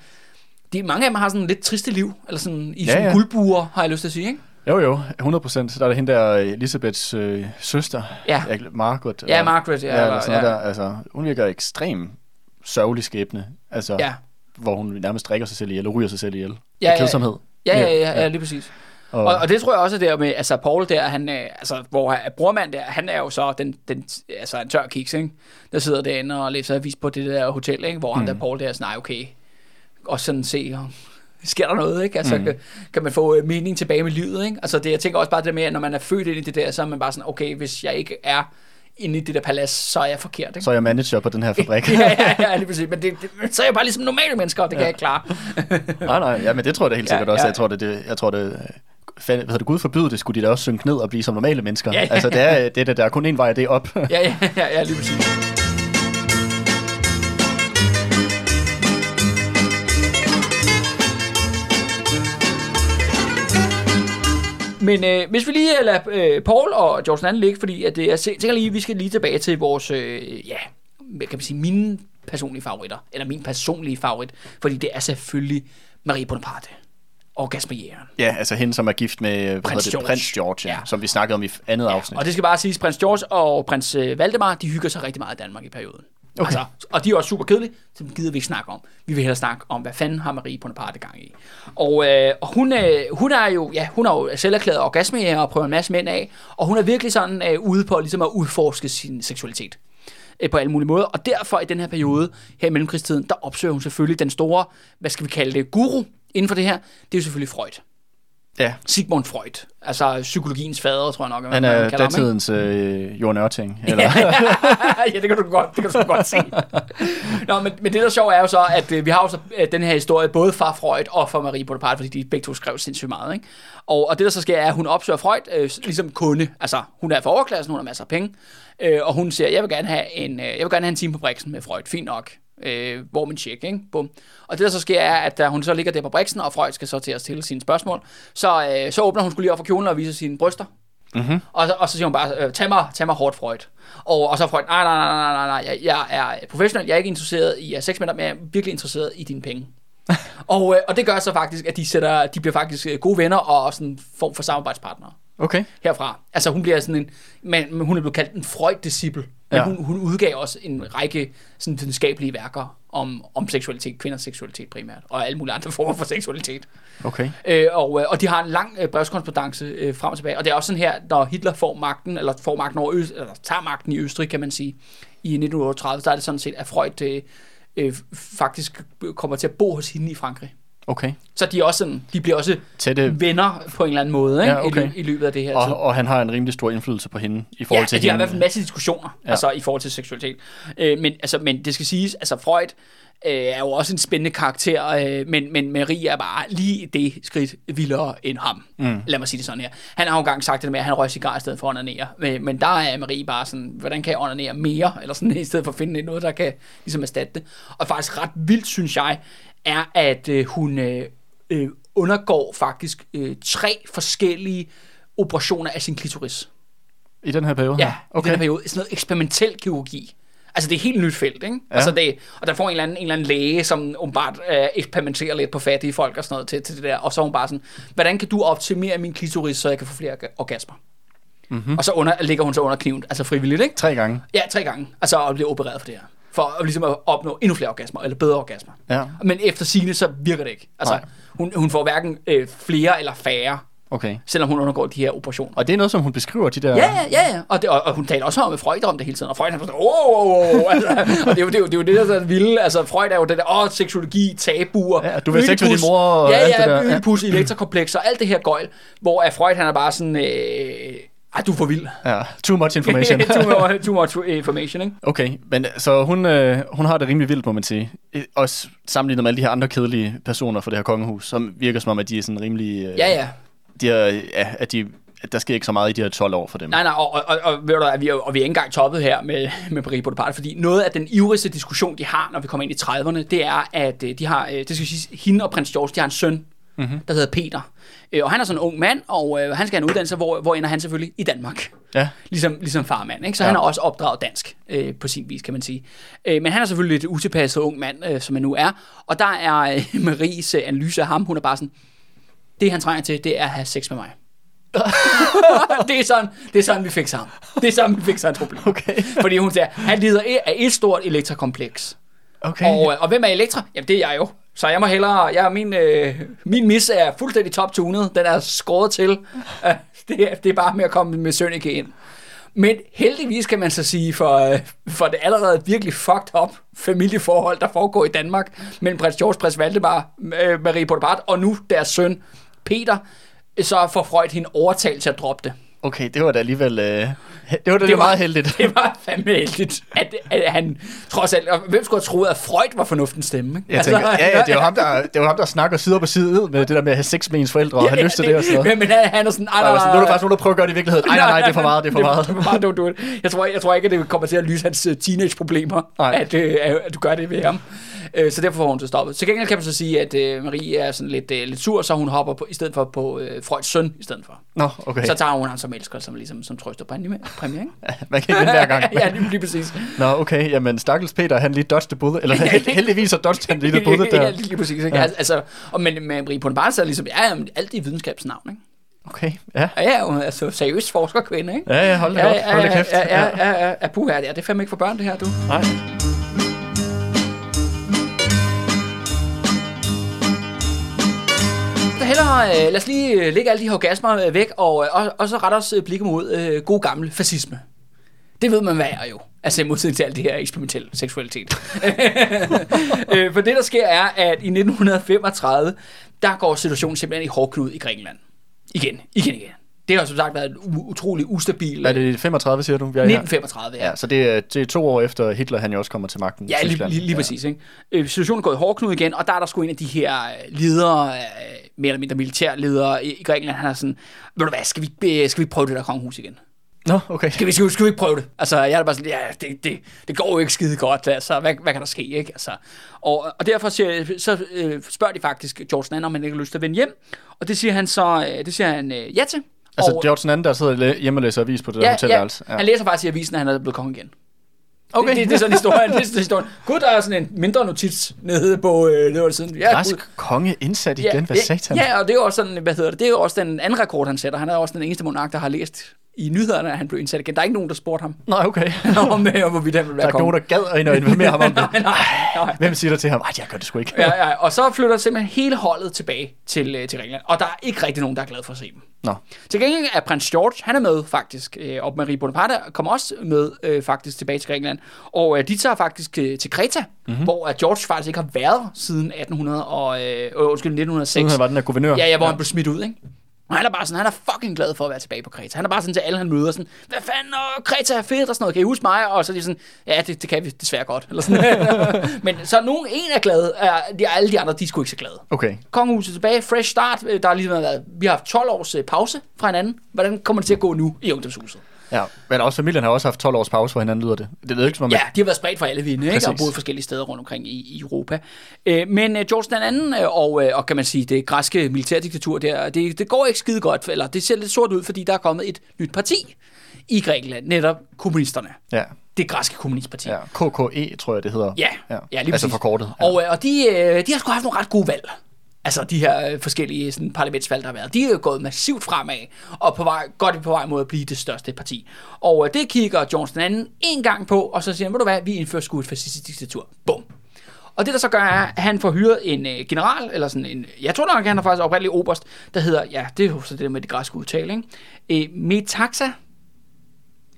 de, mange af dem har sådan lidt triste liv, eller sådan i Ja, sådan ja. guldbuer, har jeg lyst til at sige, ikke? Jo, jo, 100 procent. Der er der hende der Elisabeths øh, søster, Ja. Margaret. Ja, Margaret, ja, ja, eller eller- sådan ja. der. Altså, hun virker ekstrem sørgelig skæbne. Altså, Ja. hvor hun nærmest drikker sig selv ihjel og ryger sig selv ihjel. Ja, ja. kedsomhed. Ja, ja, ja, ja, lige præcis. Og, Og, og det tror jeg også er der med, altså Paul der, han, øh, altså, hvor han- brormand der, han er jo så den, den altså en tør kiks, ikke? Der sidder derinde og læser avis på det der hotel, ikke? Hvor mm. han der Paul der er sådan, nej, okay, og sådan se, og sker der noget, ikke? Altså, mm. kan, kan man få øh, mening tilbage med livet, ikke? Altså, det, jeg tænker også bare det der med, at når man er født ind i det der, så er man bare sådan, okay, hvis jeg ikke er inde i det der palads, så er jeg forkert, ikke? så er jeg manager på den her fabrik. [LAUGHS] ja, ja, ja, lige præcis. Men det, det, så er jeg bare ligesom normale mennesker, og det kan jeg ikke klare. [LAUGHS] nej, nej, ja, men det tror jeg da helt Ja, sikkert også. ja. Jeg tror, det, det, jeg tror, det, hvad hedder det, Gud forbyde det, skulle de da også synke ned og blive som normale mennesker. Ja, ja. Altså, det er, det er, det, der er kun en vej, det er op. ja, ja, ja, ja, lige præcis. Men øh, hvis vi lige lader øh, Paul og George Nanden ligge, fordi at, øh, jeg tænker lige, vi skal lige tilbage til vores, øh, ja, kan man sige, mine personlige favoritter, eller min personlige favorit, fordi det er selvfølgelig Marie Bonaparte, orgasmejægeren. ja, altså hende, som er gift med hvad Prins det, George. prins George, ja, Ja. som vi snakkede om i andet afsnit. Og det skal bare siges, prins George og prins øh, Valdemar, de hygger sig rigtig meget i Danmark i perioden. Okay. Altså, og de er også super kedelige, så dem gider vi ikke snakke om. Vi vil hellere snakke om, hvad fanden har Marie Bonaparte gang i. Og, øh, og hun, øh, hun er jo, ja, hun er jo selv erklæret orgasme og prøver en masse mænd af, og hun er virkelig sådan øh, ude på ligesom at udforske sin seksualitet øh, på alle mulige måder. Og derfor i den her periode, her i mellemkrigstiden, der opsøger hun selvfølgelig den store, hvad skal vi kalde det, guru inden for det her. Det er jo selvfølgelig Freud. Ja, Sigmund Freud. Altså psykologiens fader, tror jeg nok. han man er kalder ham, ikke? datidens øh, Jørgen Ørting. [LAUGHS] Eller? [LAUGHS] ja, det kan du godt, det kan du godt se. Nå, men, men det der er sjovt er jo så, at øh, vi har jo så øh, den her historie både fra Freud og fra Marie Bonaparte, fordi de begge to skrev sindssygt meget. Ikke? Og, og det der så sker er, at hun opsøger Freud øh, ligesom kunde. Altså, hun er fra overklassen, hun har masser af penge. Øh, og hun siger, jeg vil gerne have en, øh, jeg vil gerne have en time på Brixen med Freud. Fint nok. Øh, hvor min check, ikke? Bum. Og det der så sker er, at da hun så ligger der på Brixen, og Freud skal så til at stille sine spørgsmål, så, øh, så åbner hun skulle lige op for kjolen og viser sine bryster. Mm-hmm. Og, så, og så siger hun bare, øh, tag, mig, tag mig hårdt, Freud. Og, og så Freud, nej, nej, nej, nej, nej, jeg, jeg er professionel, jeg er ikke interesseret i sex med dig, men jeg er virkelig interesseret i dine penge. [LAUGHS] og, øh, og det gør så faktisk, at de, sætter, de bliver faktisk øh, gode venner og sådan en form for samarbejdspartnere Okay. herfra. Altså hun bliver sådan en, men hun er blevet kaldt en Freud-disciple. Men Ja. hun, hun udgav også en række sådan videnskabelige værker om, om seksualitet, kvinders seksualitet primært, og alle mulige andre former for seksualitet. Okay. Øh, og, øh, og de har en lang øh, brevskorrespondance øh, frem og tilbage. Og det er også sådan her, når Hitler får magten, eller får magten over Øst, eller tager magten i Østrig, kan man sige, i 1938, så er det sådan set, at Freud øh, øh, faktisk kommer til at bo hos hende i Frankrig. Okay. Så de, er også sådan, de bliver også Tætte, venner på en eller anden måde ikke? Ja, okay. I, i løbet af det her. tid. og, og han har en rimelig stor indflydelse på hende i forhold ja, til de har i hende. hvert fald en masse diskussioner, Ja. ja. altså i forhold til seksualitet. Øh, men, altså, men det skal siges, altså Freud øh, er jo også en spændende karakter, øh, men, men Marie er bare lige det skridt vildere end ham. Mm. Lad mig sige det sådan her. Han har jo engang sagt det med, at han røg cigar i stedet for at onanere. Men, men der er Marie bare sådan, hvordan kan jeg onanere mere? Eller sådan, [LAUGHS] i stedet for at finde noget, der kan ligesom erstatte det. Og faktisk ret vildt, synes jeg, er, at øh, hun øh, øh, undergår faktisk øh, tre forskellige operationer af sin klitoris. I den her periode? Ja, okay. i den her periode. Sådan noget eksperimentel kirurgi. Altså, det er et helt nyt felt, ikke? Ja. Altså, det, og der får en eller anden, en eller anden læge, som åbenbart øh, eksperimenterer lidt på fattige folk og sådan noget til, til det der. Og så er hun bare sådan, hvordan kan du optimere min klitoris, så jeg kan få flere orga- orgasmer? Mm-hmm. Og så under, ligger hun så under kniven, altså frivilligt, ikke? Tre gange. Ja, tre gange. Altså at blive opereret for det her. For at, ligesom at opnå endnu flere orgasmer, eller bedre orgasmer. Ja. Men efter sine så virker det ikke. Altså, Nej. hun, hun får hverken øh, flere eller færre, Okay. selvom hun undergår de her operationer. Og det er noget, som hun beskriver, de der... Ja, ja, ja, ja. Og, det, og, og hun taler også med Freud om det hele tiden, og Freud han er sådan, oh, oh, oh, altså, og det er, jo, det, er jo, det er jo det, der er vilde, altså Freud er jo det der, åh, oh, seksologi, tabuer, Ja, du vil sex med din mor og ja, alt det der, ja, ja. Ødipus, elektrokompleks og alt det her gøjl, hvor Freud han er bare sådan, øh, ej, du er for vild. ja. Too much information. [LAUGHS] too, much, too much information, ikke? Okay, men så hun, øh, hun har det rimelig vildt, må man sige. Også sammenlignet med alle de her andre kedelige personer for det her kongehus, som virker som om, at de er sådan rimelig... Øh, Ja, ja. De er, ja, at, de, at der sker ikke så meget i de her 12 år for dem. Nej, nej, og, og, og, ved du, hvad, vi og vi er ikke engang toppet her med, med Marie Bonaparte, fordi noget af den ivrigste diskussion, de har, når vi kommer ind i 30'erne, det er, at øh, de har, øh, det skal sige, hende og prins George, de har en søn, mm-hmm. der hedder Peter. Øh, Og han er sådan en ung mand, og øh, han skal have en uddannelse, hvor, hvor ender han selvfølgelig i Danmark. Ja. Ligesom, ligesom farmand, ikke? Så Ja. han er også opdraget dansk, øh, på sin vis, kan man sige. Øh, men han er selvfølgelig lidt utilpasset ung mand, øh, som han nu er. Og der er øh, [LAUGHS] Maries øh, analyse af ham, hun er bare sådan, det han trænger til, det er at have sex med mig. [LAUGHS] det, er sådan, det er sådan, vi fik sammen. Det er sådan, vi fik et problem. Okay. Fordi hun siger, han lider af et stort elektrakompleks. Okay. Og, øh, og hvem er Elektra? Jamen, det er jeg jo. Så jeg må hellere... Jeg, min, øh, min mis er fuldstændig top-tunet. Den er skåret til. Uh, [LAUGHS] det, er, det er bare med at komme med Sønneke ind. Men heldigvis kan man så sige, for, øh, for det allerede virkelig fucked up familieforhold, der foregår i Danmark, mellem prins George, prins Valdemar, øh, Marie Bonaparte, og nu deres søn, Peter, så får Freud hende overtalt til at droppe det. Okay, det var da alligevel... Øh, det var da det meget heldigt. Det var [LAUGHS] fandme heldigt, at, at han trods alt... Og hvem skulle have troet, at Freud var fornuftens stemme? Ikke? Jeg tænker, ja, ja, det jo ham, der, det jo ham, der snakker side på side med det der med at have sex med ens forældre og have lyst til det og sådan noget. Men, men han, han er sådan... "Ej, Nej, altså, nej, nu er der faktisk nogen, der prøver at gøre det i virkeligheden. Nej, nej, nej, det er for meget, det er for [LAUGHS] meget. Det do it. Jeg tror, jeg tror ikke, at det kommer til at lyse hans øh, teenage-problemer, at, øh, at du gør det ved ham. Øh, Så derfor får hun til stoppet. Til gengæld kan man så sige, at øh, Marie er sådan lidt, øh, lidt sur, så hun hopper på, i stedet for på øh, Freuds søn i stedet for. Nå, okay. Så tager hun ham som elsker, som, ligesom, som trøster præmie, præmie ikke? [LAUGHS] Man kan ikke hver gang. [LAUGHS] ja, lige, lige præcis. Nå, okay, jamen stakkels Peter, han lige dodged the bullet. Eller [LAUGHS] held, heldigvis så dodged han lige bullet ja, der. lige, lige præcis. Ikke? Ja. Ja. Altså, og men med Marie Bonaparte er ligesom, ja, jamen, alt i videnskabs navn, ikke? Okay, ja. Ja, ja, hun er altså seriøs forskerkvinde, ikke? Ja, ja, hold da Ja, op. ja, Hold da ja, kæft. ja, ja, ja, ja, ja, puha, ja, det er fandme ikke for børn, det her, du. Nej. Hellere, øh, lad os lige øh, lægge alle de her orgasmer øh, væk, og, øh, og, og så rette os blikket mod øh, god gammel fascisme. Det ved man hvad er jo. Altså i modsætning til alt det her eksperimentel seksualitet. [LAUGHS] øh, for det der sker er, at i 1935, der går situationen simpelthen i hårdknud i Grækenland. Igen, igen, igen. Det har som sagt været utrolig ustabil... Er det 35, siger du? Vi er her? 1935, ja. Ja, så det er, det er to år efter Hitler, han jo også kommer til magten. i Ja, lige, lige, lige præcis. Ikke? Øh, situationen gået i hårdknud igen, og der er der sgu en af de her øh, ledere, øh, mere eller mindre militærledere i, Grækenland, han er sådan, ved du hvad, skal vi, øh, skal vi prøve det der kongehus igen? Nå, okay. Skal vi, skal, vi, skal vi ikke prøve det? Altså, jeg er bare sådan, ja, det, det, det går jo ikke skide godt, altså, hvad, hvad kan der ske, ikke? Altså, og, og derfor siger, så øh, spørger de faktisk George Nanner, om han ikke har lyst til at vende hjem, og det siger han så, øh, det siger han øh, ja til. Altså, og, George den anden, der sidder hjemme og læser avis på det der ja, ja, hotelværelse. han læser faktisk i avisen, at han er blevet konge igen. Okay. Det, det, det, er sådan historien. Det er sådan historien. Gud, der er sådan en mindre notits nede på øh, under siden. Ja, Græsk gud. konge indsat igen, hvad ja, satan? Ja, og det er jo også sådan, hvad hedder det, det er jo også den anden rekord, han sætter. Han er også den eneste monark, der har læst i nyhederne, at han blev indsat igen. Der er ikke nogen, der spurgte ham Nej, okay. [LAUGHS] om, øh, hvorvidt han ville Der være er ikke nogen, konge. der gad og informere ham om [LAUGHS] det. nej, nej, nej. Hvem siger der til ham? Ej, jeg gør det sgu ikke. Ja, ja, og så flytter simpelthen hele holdet tilbage til, øh, til England. Og der er ikke rigtig nogen, der er glad for at se dem. Nå, Til gengæld er prins George, han er med faktisk, øh, og Marie Bonaparte kommer også med øh, faktisk tilbage til Grækenland. Og øh, de tager faktisk øh, til Kreta, Mhm. mm-hmm. hvor at George faktisk ikke har været siden 1800 og, øh, øh, undskyld, 1906. siden han var den der guvernør. Ja, ja, hvor ja. han blev smidt ud, ikke? Og han er bare sådan, han er fucking glad for at være tilbage på Kreta. Han er bare sådan til alle, han møder sådan, hvad fanden, og Kreta er fedt og sådan noget, kan I huske mig? Og så er de sådan, ja, det, det kan vi desværre godt. Eller sådan. [LAUGHS] Men så nogen, en er glad, er, de, alle de andre, de er sgu ikke så glade. Okay. Kongehuset tilbage, fresh start. Der har lige været, vi har haft 12 års øh, pause fra hinanden. Hvordan kommer det til at gå nu i ungdomshuset? Ja, men også familien har også haft 12 års pause for hinanden, lyder det. Det lyder ikke som om, Ja, de har været spredt fra alle vinde, ikke? og boet forskellige steder rundt omkring i, i Europa. Øh, men øh, George den anden, øh, og, øh, og kan man sige, det græske militærdiktatur der, det, det går ikke skide godt, eller det ser lidt sort ud, fordi der er kommet et nyt parti i Grækenland, netop kommunisterne. Ja, Det græske kommunistparti. ja. KKE, tror jeg, det hedder. Ja, ja, lige Altså præcis. forkortet. Ja. Og, og de, de har sgu haft nogle ret gode valg. Altså de her øh, forskellige sådan, parlamentsvalg, der har været, de er jo gået massivt fremad, og på vej, godt på vej mod at blive det største parti. Og øh, det kigger Johnson anden en gang på, og så siger han, ved du hvad, vi indfører sgu et fascistisk diktatur. Bum. Og det der så gør, er, at han får hyret en øh, general, eller sådan en, jeg tror nok, han er faktisk oprindelig oberst, der hedder, ja, det er jo så det der med det græske udtale, ikke? Øh, Metaxa.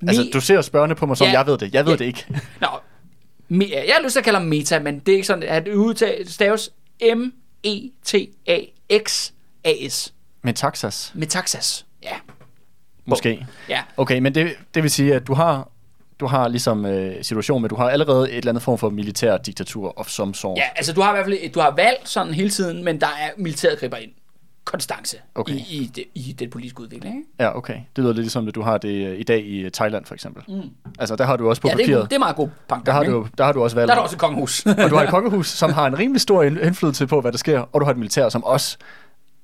Altså, du ser spørgende på mig, som Ja. jeg ved det. Jeg ved Ja. det ikke. [LAUGHS] Nå, me, jeg har lyst til at kalde ham Meta, men det er ikke sådan, at det udtales staves E M-E-T-A-X-A-S. Men Taxas, Metaxas. Ja. måske. Ja. Okay, men det, det vil sige, at du har, du har ligesom øh, situation med, du har allerede et eller andet form for militær diktatur of some sort. Ja, altså du har i hvert fald du har valg sådan hele tiden, men der er militæret griber ind. Konstance Okay. i, i, det, i den politiske udvikling. Ikke? Ja, okay. Det lyder lidt ligesom, at du har det øh, i dag i øh, Thailand, for eksempel. Mm. Altså, der har du også på Ja, det papiret. det er meget god punk. der, har du, der har du også valgt. der er der også et kongehus. [LAUGHS] og du har et kongehus, som har en rimelig stor ind- indflydelse på, hvad der sker, og du har et militær, som også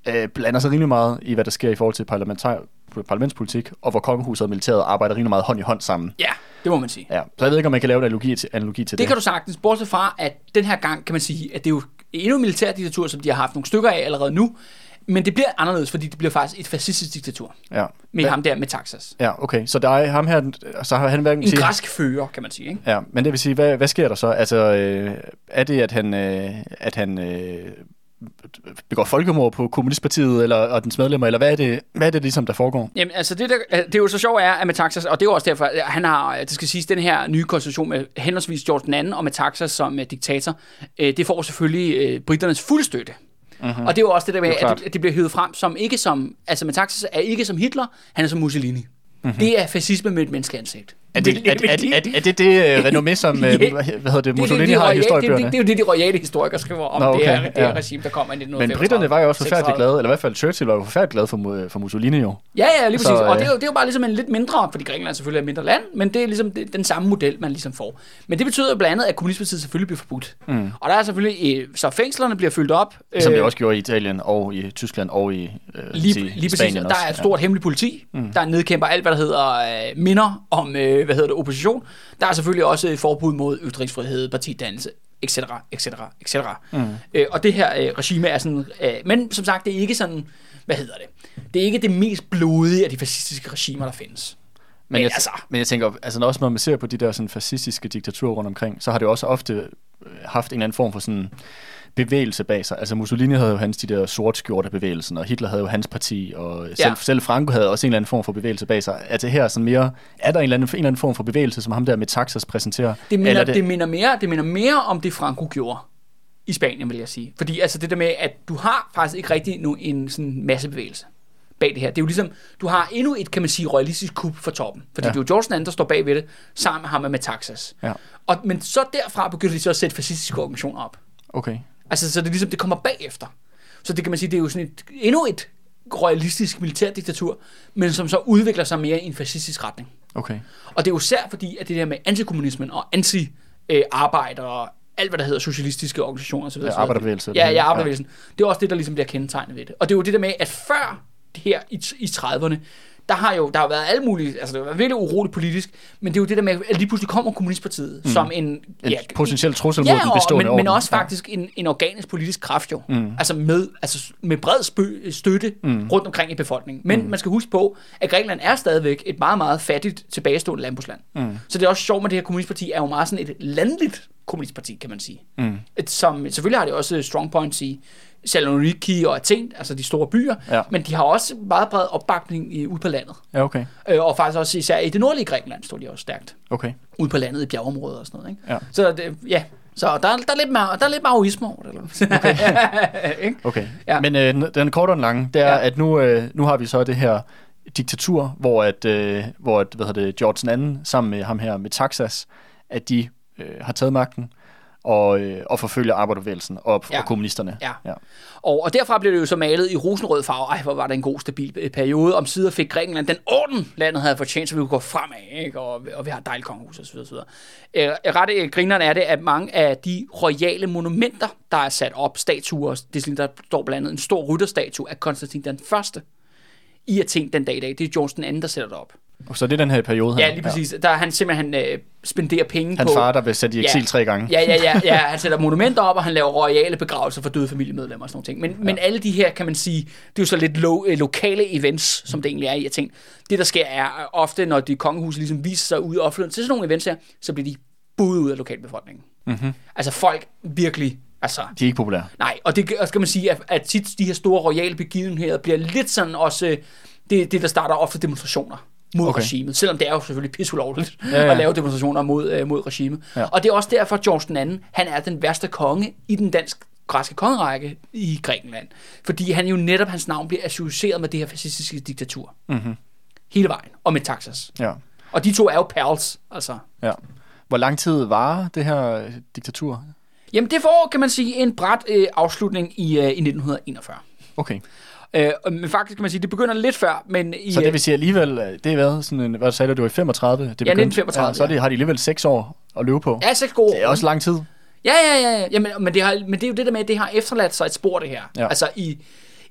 øh, blander sig rimelig meget i, hvad der sker i forhold til parlamentar- parlamentspolitik, og hvor kongehuset og militæret arbejder rimelig meget hånd i hånd sammen. ja, det må man sige. Ja, så jeg ved ikke, om man kan lave en analogi til, analogi til det. Det kan du sagtens, bortset fra, at den her gang kan man sige, at det er jo endnu en militærdiktatur, som de har haft nogle stykker af allerede nu, men det bliver anderledes, fordi det bliver faktisk et fascistisk diktatur Ja. med ja. ham der med Taxas. Ja, okay. Så der er ham her, så har han hverken En sige- græsk fører, kan man sige. Ikke? Ja, men det vil sige, hvad, hvad sker der så? Altså, øh, er det, at han, øh, at han øh, begår folkemord på Kommunistpartiet eller, og dens medlemmer, eller hvad er det, hvad er det ligesom, der foregår? Jamen, altså det, der, det er jo så sjovt er, at Metaxas, og det er jo også derfor, at han har, det skal siges, den her nye konstitution med henholdsvis George II og Metaxas som uh, diktator, øh, det får selvfølgelig uh, britternes fulde støtte. Mm-hmm. Og det er jo også det der med. Det at at det bliver hævet frem som ikke som, altså Metaxas er ikke som Hitler, han er som Mussolini. Mm-hmm. Det er fascisme med et menneskeansigt. Er det er, er, er, er, det, det uh, [LAUGHS] renommé, som uh, Ja. hvad hedder det, Mussolini det, det, har i det, det, det, historiebøgerne? det, det, er jo det, de royale historikere skriver om Nå, okay, det, her, det her ja. regime, der kommer i Men 1935. britterne var jo også forfærdeligt 36. glade, eller i hvert fald Churchill var jo forfærdeligt glad for, Mu- for Mussolini jo. Ja, ja, lige præcis. Så, og øh, det er, jo, det er jo bare ligesom en lidt mindre, fordi Grækenland selvfølgelig er et mindre land, men det er ligesom det, den samme model, man ligesom får. Men det betyder jo blandt andet, at kommunistpartiet selvfølgelig bliver forbudt. Mm. Og der er selvfølgelig, øh, så fængslerne bliver fyldt op. Som øh, det også gjorde i Italien og i Tyskland og i øh, Lige, lige præcis. Spanien der er et stort hemmeligt politi, mm. der nedkæmper alt, hvad der hedder øh, minder om, øh, hvad hedder det, opposition. Der er selvfølgelig også et forbud mod ytringsfrihed, partidannelse, etc., etc., etc. Mm. Øh, og det her øh, regime er sådan, øh, men som sagt, det er ikke sådan, hvad hedder det, det er ikke det mest blodige af de fascistiske regimer, der findes. Men, Men jeg, altså- men jeg tænker, altså når også når man ser på de der sådan fascistiske diktaturer rundt omkring, så har det også ofte øh, haft en eller anden form for sådan bevægelse bag sig. Altså Mussolini havde jo hans de der sortskjorte bevægelsen, og Hitler havde jo hans parti, og selv, Ja. selv Franco havde også en eller anden form for bevægelse bag sig. Det her sådan mere, er der en eller anden, en eller anden form for bevægelse, som ham der med Taxas præsenterer? Det minder, Eller det... Det, minder mere, det minder mere om det, Franco gjorde i Spanien, vil jeg sige. Fordi altså det der med, at du har faktisk ikke rigtig nu en sådan masse bevægelse bag det her. Det er jo ligesom, du har endnu et, kan man sige, royalistisk kup for toppen. Fordi Ja. det er jo George II, der står bag ved det, sammen med ham med Taxas. Ja. Og, men så derfra begynder de så at sætte fascistiske organisationer op. Okay. Altså, så det ligesom, det kommer bagefter. Så det kan man sige, det er jo sådan et, endnu et royalistisk militærdiktatur, men som så udvikler sig mere i en fascistisk retning. Okay. Og det er jo især fordi, at det der med antikommunismen og anti-arbejder og alt, hvad der hedder socialistiske organisationer osv. Ja, arbejderbevægelse og det Ja, ja, arbejderbevægelsen. Det er også det, der ligesom bliver kendetegnet ved det. Og det er jo det der med, at før det her i, i 30'erne, der har jo der har været alle mulige, altså det var virkelig uroligt politisk, men det er jo det der med, at lige pludselig kommer Kommunistpartiet mm. som en... En potentiel trussel mod ja, den og- bestående men, orden. men også Ja. faktisk en, en organisk politisk kraft jo. Mm. Altså, med, altså med bred spø, støtte mm. rundt omkring i befolkningen. Men mm. man skal huske på, at Grækenland er stadigvæk et meget, meget fattigt, tilbagestående landbrugsland. Mm. Så det er også sjovt med det her kommunistparti, er jo meget sådan et landligt kommunistparti, kan man sige. Mm. Et, som, selvfølgelig har det også strong points i Saloniki og Athen, altså de store byer, Ja. men de har også meget bred opbakning i, ude på landet. Ja, okay. Øh, og faktisk også især i det nordlige Grækenland står de også stærkt. Okay. Ude på landet i bjergeområder og sådan noget. Ikke? Ja. Så det, ja, så der, der, er lidt mar- der er lidt maoisme over det. Eller? Okay. [LAUGHS] Okay. Ja. Men øh, den korte og den lange, det er, ja. at nu, øh, nu har vi så det her diktatur, hvor, at, øh, hvor at, hvad hedder det, George II sammen med ham her med Taxas, at de øh, har taget magten og, øh, og forfølger arbejderbevægelsen og, Ja. ja. og kommunisterne. Ja. ja. Og, og derfra blev det jo så malet i rosenrød farve. Ej, hvor var det en god, stabil øh, periode. Om sider fik Grækenland den orden, landet havde fortjent, så vi kunne gå fremad, ikke? Og, og vi har et dejligt kongehus osv. osv. Øh, ret øh, grineren er det, at mange af de royale monumenter, der er sat op, statuer, det er der står blandt andet en stor rytterstatue af Konstantin den første i Athen den dag i dag. Det er George den anden, der sætter det op. Så det er den her periode her. Ja, lige præcis. Der er han simpelthen øh, spendere penge Hans på... far, der blev sat i eksil Ja. tre gange. Ja, ja, ja, ja. Han sætter monumenter op, og han laver royale begravelser for døde familiemedlemmer og sådan nogle ting. Men, ja. men alle de her, kan man sige, det er jo så lidt lo- øh, lokale events, som det egentlig er i. Jeg tænker, det der sker er øh, ofte, når de kongehuse ligesom viser sig ud i offentligheden til sådan nogle events her, så bliver de budet ud af lokalbefolkningen. Mm-hmm. Altså folk virkelig, altså... De er ikke populære. Nej, og det skal man sige, at, at tit de her store royale begivenheder bliver lidt sådan også, øh, det, det der starter ofte demonstrationer mod Okay. regimet, selvom det er jo selvfølgelig pisseulovligt Ja, ja, at lave demonstrationer mod, øh, mod regimet. Ja. Og det er også derfor, at George den anden, han er den værste konge i den dansk græske kongerække i Grækenland. Fordi han jo netop, hans navn bliver associeret med det her fascistiske diktatur. Mm-hmm. Hele vejen. Og med Taxas. Ja. Og de to er jo pals, altså. ja. Hvor lang tid var det her diktatur? Jamen det får, kan man sige, en bræt øh, afslutning i, øh, i 1941. Okay. Øh, men faktisk kan man sige, det begynder lidt før, men i, Så det øh, vil sige alligevel, øh, det har været sådan en, hvad sagde du, det var i 35? Det begyndte. 1935, Ja, så er det, har de alligevel seks år at løbe på. Ja, seks gode Det er år. også lang tid. Ja, ja, ja. ja. Jamen, men, det har, men det er jo det der med, at det har efterladt sig et spor, det her. Ja. Altså i,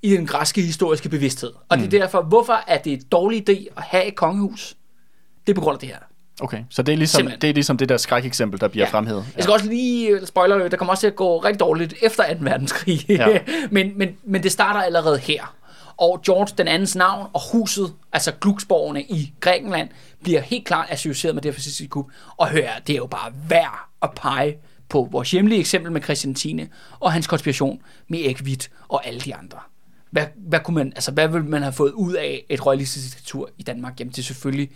i den græske historiske bevidsthed. Og mm. det er derfor, hvorfor er det en dårlig idé at have et kongehus? Det er på grund af det her. Okay, så det er ligesom, Simpelthen. det, er ligesom det der skrækeksempel, der bliver Ja. fremhævet. Jeg skal også lige, spoiler der kommer også til at gå rigtig dårligt efter 2. verdenskrig. Ja. [LAUGHS] men, men, men det starter allerede her. Og George den andens navn og huset, altså Glucksborgene i Grækenland, bliver helt klart associeret med det fascistiske kup. Og hør, det er jo bare værd at pege på vores hjemlige eksempel med Christian 10. og hans konspiration med Erik Witt og alle de andre. Hvad, hvad, kunne man, altså, hvad ville man have fået ud af et royalistisk diktatur i Danmark? Jamen det er selvfølgelig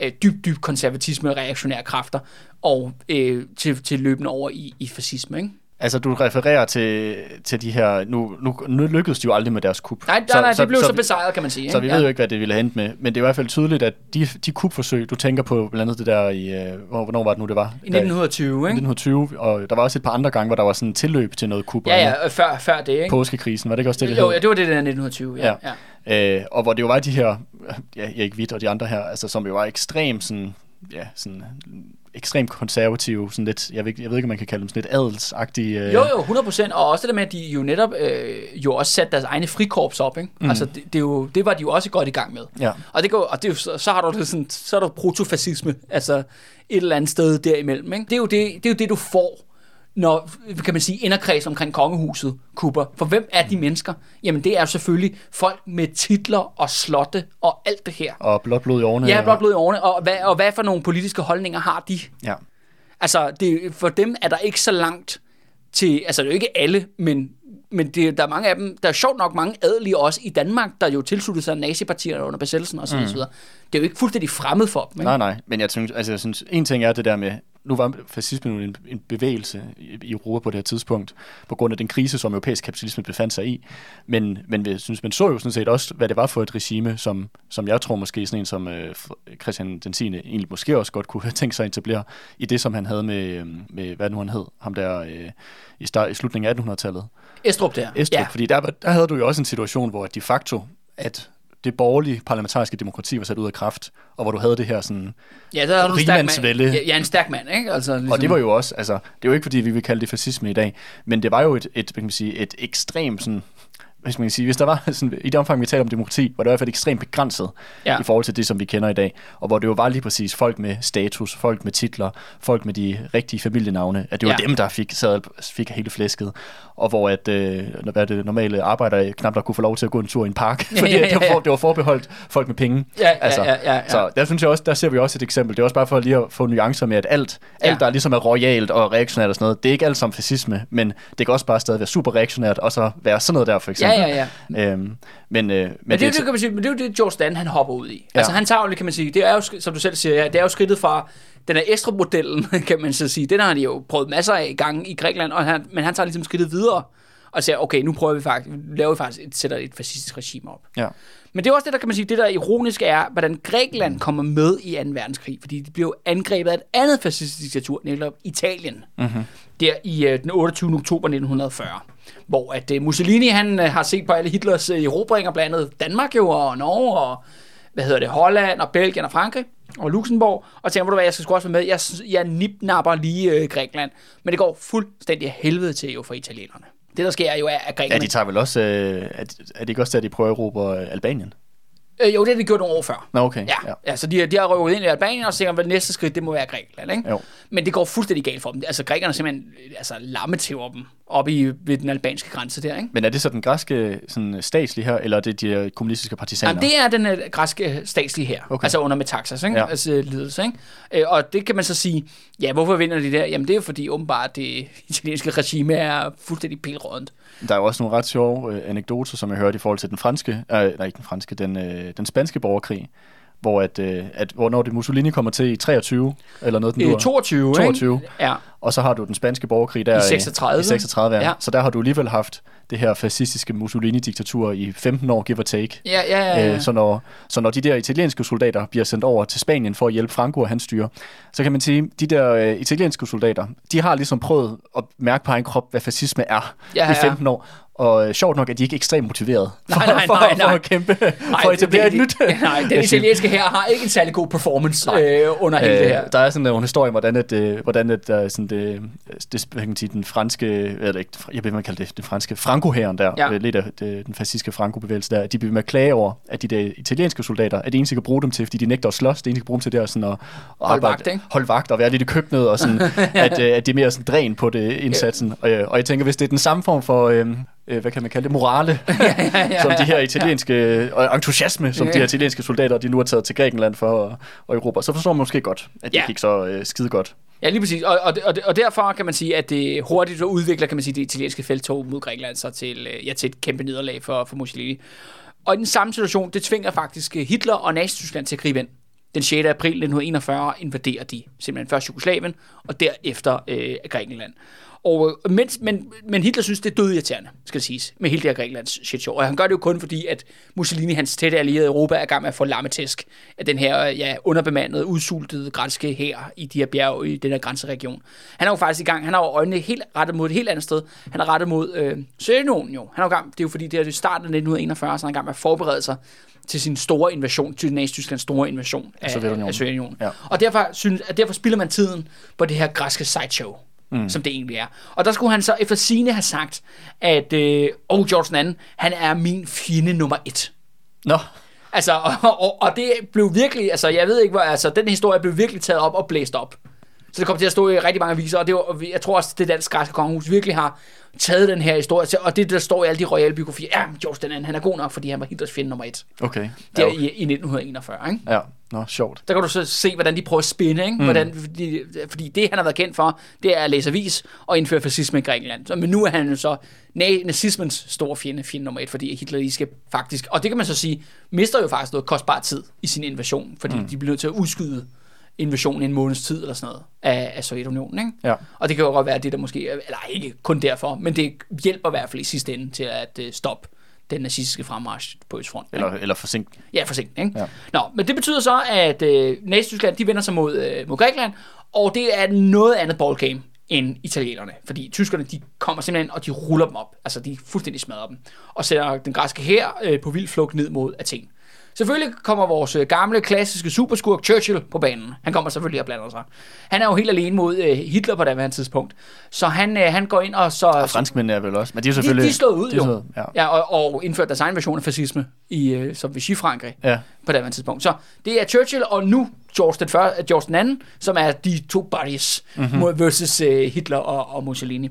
øh, dybt, dybt konservatisme og reaktionære kræfter, og øh, til, til løbende over i, i fascisme, ikke? Altså, du refererer til, til de her... Nu, nu, nu lykkedes de jo aldrig med deres kup. Nej, nej, nej, det blev så, så besejret, kan man sige. Så ikke? vi ved jo ikke, hvad det ville hente med. Men det er i hvert fald tydeligt, at de, de kupforsøg, du tænker på blandt andet det der i... Øh, hvor- hvornår var det nu, det var? I 1920, ikke? 1920, og der var også et par andre gange, hvor der var sådan en tilløb til noget kup. Ja, ja, før, før det, ikke? Påskekrisen, var det ikke også det, det jo, hed? ja, det var det der 1920, ja. Ja. ja. Øh, og hvor det jo var de her, ja, Erik Witt og de andre her, altså, som jo var ekstremt sådan, ja, sådan ekstremt konservative, sådan lidt, jeg ved, ikke- jeg ved ikke, om man kan kalde dem sådan lidt adelsagtige. Øh, Jo, jo, 100%, og også det der med, at de jo netop øh, jo også satte deres egne frikorps op, ikke? Mm. Altså, det, det, er jo, det var de jo også godt i gang med. Ja. Og, det går, og det er jo, så, så har du det sådan, så er der protofascisme, altså et eller andet sted derimellem, ikke? Det er jo det, det, er jo det du får, når, kan man sige, inderkreds omkring kongehuset kupper. For hvem er de mennesker? Jamen, det er selvfølgelig folk med titler og slotte og alt det her. Og blåt blod i årene. Ja, blot blod i årene. Og hvad, og hvad for nogle politiske holdninger har de? Ja. Altså, det, for dem er der ikke så langt til, altså det er jo ikke alle, men, men det, der er mange af dem, der er sjovt nok mange adelige også i Danmark, der jo tilsluttede sig nazipartierne under besættelsen osv. Mm. Det er jo ikke fuldstændig fremmed for dem. Ikke? Nej, nej, men jeg synes, altså, jeg synes, en ting er det der med, nu var fascismen en, en bevægelse i, Europa på det her tidspunkt, på grund af den krise, som europæisk kapitalisme befandt sig i. Men, men jeg synes, man så jo sådan set også, hvad det var for et regime, som, som jeg tror måske sådan en som øh, Christian den 10. egentlig måske også godt kunne [LAUGHS] tænke sig at etablere i det, som han havde med, øh, med hvad nu han hed, ham der øh, i, start, i slutningen af 1800-tallet. Estrup der. Estrup, Ja. fordi der, var- der havde du jo også en situation, hvor de facto, at det borgerlige parlamentariske demokrati var sat ud af kraft, og hvor du havde det her sådan... Ja, der er du en stærk mand. Rigmandsvælde. Ja, ja, en stærk mand, ikke? Altså, ligesom, Og det var jo også, altså, det er jo ikke fordi, vi vil kalde det fascisme i dag, men det var jo et, et, kan man sige, et ekstremt sådan, hvad skal man sige, hvis der var [LAUGHS] sådan, i det omfang, vi taler om demokrati, var det i hvert fald ekstremt begrænset Ja. ja. i forhold til det, som vi kender i dag. Og hvor det jo var lige præcis folk med status, folk med titler, folk med de rigtige familienavne, at det var Ja. ja. dem, der fik, sad, fik hele flæsket. Og hvor at, øh, hvad det normale arbejdere knap der kunne få lov til at gå en tur i en park, [LAUGHS] fordi Ja, ja, Det, var ja. det var forbeholdt folk med penge. Altså, Ja, ja, ja, ja, ja. Så der synes jeg også, der ser vi også et eksempel. Det er også bare for lige at få nuancer med, at alt, Ja. alt der ligesom er royalt og reaktionært og sådan noget, det er ikke alt som fascisme, men det kan også bare stadig være super reaktionært, og så være sådan noget der, for eksempel. Ja, ja, Øhm, men, øh, men, Men det, er jo det, kan man sige, men det er jo det, George Dan, han hopper ud i. Ja. Ja. Altså, han tager jo, kan man sige, det er jo, som du selv siger, ja, det er jo skridtet fra, den er Estrup-modellen, [LAUGHS] kan man så sige, den har de jo prøvet masser af gange i Grækenland, og han, men han tager ligesom skridtet videre, og siger, okay, nu prøver vi faktisk, laver vi faktisk, et, sætter et fascistisk regime op. ja. Men det er også det, der kan man sige, det der ironiske er, hvordan Grækenland kommer med i 2. verdenskrig, fordi de jo angrebet af et andet fascistisk diktatur, nemlig Italien, mm-hmm. der i øh, den 28. oktober 1940, hvor at øh, Mussolini, han øh, har set på alle Hitlers øh, erobringer, blandt andet Danmark jo, og Norge, og hvad hedder det, Holland, og Belgien, og Frankrig, og Luxembourg, og tænker, hvor du hvad, jeg skal sgu også være med, jeg, jeg nipnapper lige øh, Grækenland, men det går fuldstændig helvede til jo for italienerne. Det, der sker, er jo, er, at ja, grækerne... de tager vel også, øh, er, er det ikke også der, de prøver at erobre øh, Albanien? Øh, jo, det har de gjort nogle år før. Nå, okay. Ja, ja. ja så de, de har rykket ind i Albanien, og tænker, hvad det næste skridt, det må være Grækenland, ikke? Jo. Men det går fuldstændig galt for dem. Altså, grækerne simpelthen altså, lammetæver dem op i, ved den albanske grænse der, ikke? Men er det så den græske sådan, statslige her, eller er det de kommunistiske partisaner? Jamen, det er den uh, græske statslige her, okay. Altså under Metaxas, ikke? Ja. Altså ledelse, ikke? Øh, og det kan man så sige, ja, hvorfor vinder de der? Jamen, det er jo fordi åbenbart det italienske regime er fuldstændig pilrådent. Der er jo også nogle ret sjove øh, anekdoter, som jeg hørte i forhold til den franske, øh, nej ikke den franske, den, øh, den spanske borgerkrig, hvor at, øh, at hvor når det Mussolini kommer til i 23, eller noget den Øh, dur, 22, 22. Ikke? Ja. og så har du den spanske borgerkrig der I 36. i 36 ja. Ja. ja. Så der har du alligevel haft det her fascistiske Mussolini-diktatur i 15 år, give or take. Ja, ja, ja. ja. Øh, så, når, så når de der italienske soldater bliver sendt over til Spanien for at hjælpe Franco og hans styre, så kan man sige, de der øh, italienske soldater, de har ligesom prøvet at mærke på egen krop, hvad fascisme er Ja, i ja. 15 år. Og øh, sjovt nok er de ikke ekstremt motiveret for, [LAUGHS] Nej, nej, for, nej, for nej. at kæmpe, Nej, for at etablere et det- nyt det- [LAUGHS] Nej, den [LAUGHS] italienske her har ikke en særlig god performance øh, under hele det her. Øh, der er sådan nogle historier, hvordan, at, øh, hvordan at, der er sådan det, det, hvad kan man sige, den franske, eller ikke, jeg ved, man kalder det, den franske franco-hæren der, Ja. ja. lidt af det, den fascistiske franco-bevægelse der, de bliver med at klage over, at de der italienske soldater, at det eneste, de kan bruge dem til, fordi de nægter at slås, det eneste, de kan bruge dem til, det er sådan at, at Holde vagt, ikke? holde vagt og være lidt i køkkenet, og sådan, at, øh, at det er mere sådan dræn på det indsatsen. Og, øh, og jeg tænker, hvis det er den samme form for, øh, øh, hvad kan man kalde det, morale, [LAUGHS] ja, som de her italienske, og entusiasme, som Ja. de her italienske soldater, de nu har taget til Grækenland for og, og Europa, så forstår man måske godt, at det Ja. ja. gik så øh, skide godt. Ja, lige præcis. Og, og, og, og derfor kan man sige, at det hurtigt udvikler, kan man sige, det italienske feltog mod Grækenland så til, øh, ja, til et kæmpe nederlag for, for Mussolini. Og i den samme situation, det tvinger faktisk øh, Hitler og Nazi-Tyskland til at gribe ind. Den 6. april 1941 invaderer de simpelthen først Jugoslavien, og derefter øh, Grækenland. Og, øh, mens, men, men Hitler synes, det er død irriterende, skal siges, med hele det her Grækenlands shit show. Og han gør det jo kun fordi, at Mussolini, hans tætte allierede i Europa, er i gang med at få lammetæsk af den her ja, underbemandede, udsultede græske her i de her bjerge i den her grænseregion. Han er jo faktisk i gang, han har jo øjnene helt rettet mod et helt andet sted. Han er rettet mod øh, Sovjetunionen jo. Han er jo gang, det er jo fordi, det er starten af 1941, så han er i gang med at forberede sig til sin store invasion, til Nazi-Tysklands store invasion af, Sovjetunionen. af Sovjetunionen. Ja. Og derfor, synes, at derfor spilder man tiden på det her græske sideshow, mm. som det egentlig er. Og der skulle han så efter sine have sagt, at øh, oh, George II, han er min fjende nummer et. Nå, Altså, [LAUGHS] og, og, og det blev virkelig, altså jeg ved ikke, hvor, altså den historie blev virkelig taget op og blæst op. Så det kom til at stå i rigtig mange aviser, og det var, jeg tror også, det danske græske kongehus virkelig har taget den her historie til, og det der står i alle de royale biografier, ja, George den anden, han er god nok, fordi han var Hitlers fjende nummer et. okay. Der Ja, i, i 1941, ikke? ja. Nå, sjovt. Der kan du så se, hvordan de prøver at spænde, ikke? Hvordan, fordi, fordi det, han har været kendt for, det er at læse avis og indføre fascisme i Grækenland. Så, men nu er han jo så na- nazismens store fjende, fjende nummer et, fordi Hitler lige skal faktisk, og det kan man så sige, mister jo faktisk noget kostbar tid i sin invasion, fordi mm. de bliver nødt til at udskyde invasionen i en måneds tid eller sådan noget af, af Sovjetunionen, ikke? Ja. Og det kan jo godt være, det der måske, er- eller ikke kun derfor, men det hjælper i hvert fald i sidste ende til at uh, stoppe den nazistiske fremmarch på Østfronten. ikke? Eller, eller forsink. Ja, forsinket, ikke? Ja. Nå, men det betyder så, at øh, Nazi-Tyskland, de vender sig mod, øh, mod Grækenland, og det er noget andet ballgame end italienerne, fordi tyskerne, de kommer simpelthen, og de ruller dem op, altså de fuldstændig smadrer dem, og sætter den græske her øh, på vild flugt ned mod Athen. Selvfølgelig kommer vores øh, gamle, klassiske superskurk Churchill på banen. Han kommer selvfølgelig og blander sig. Han er jo helt alene mod øh, Hitler på det tidspunkt. Så han, øh, han går ind og så... Og franskmændene er vel også, men de er jo de, selvfølgelig... de er slået ud, de er jo. slået, ja. ja og, og indført deres egen version af fascisme, i, øh, som Vichy-Frankrig Ja. på det tidspunkt. Så det er Churchill og nu George den, første, George den anden, som er de to buddies Mhm. mm-hmm. versus øh, Hitler og, og Mussolini.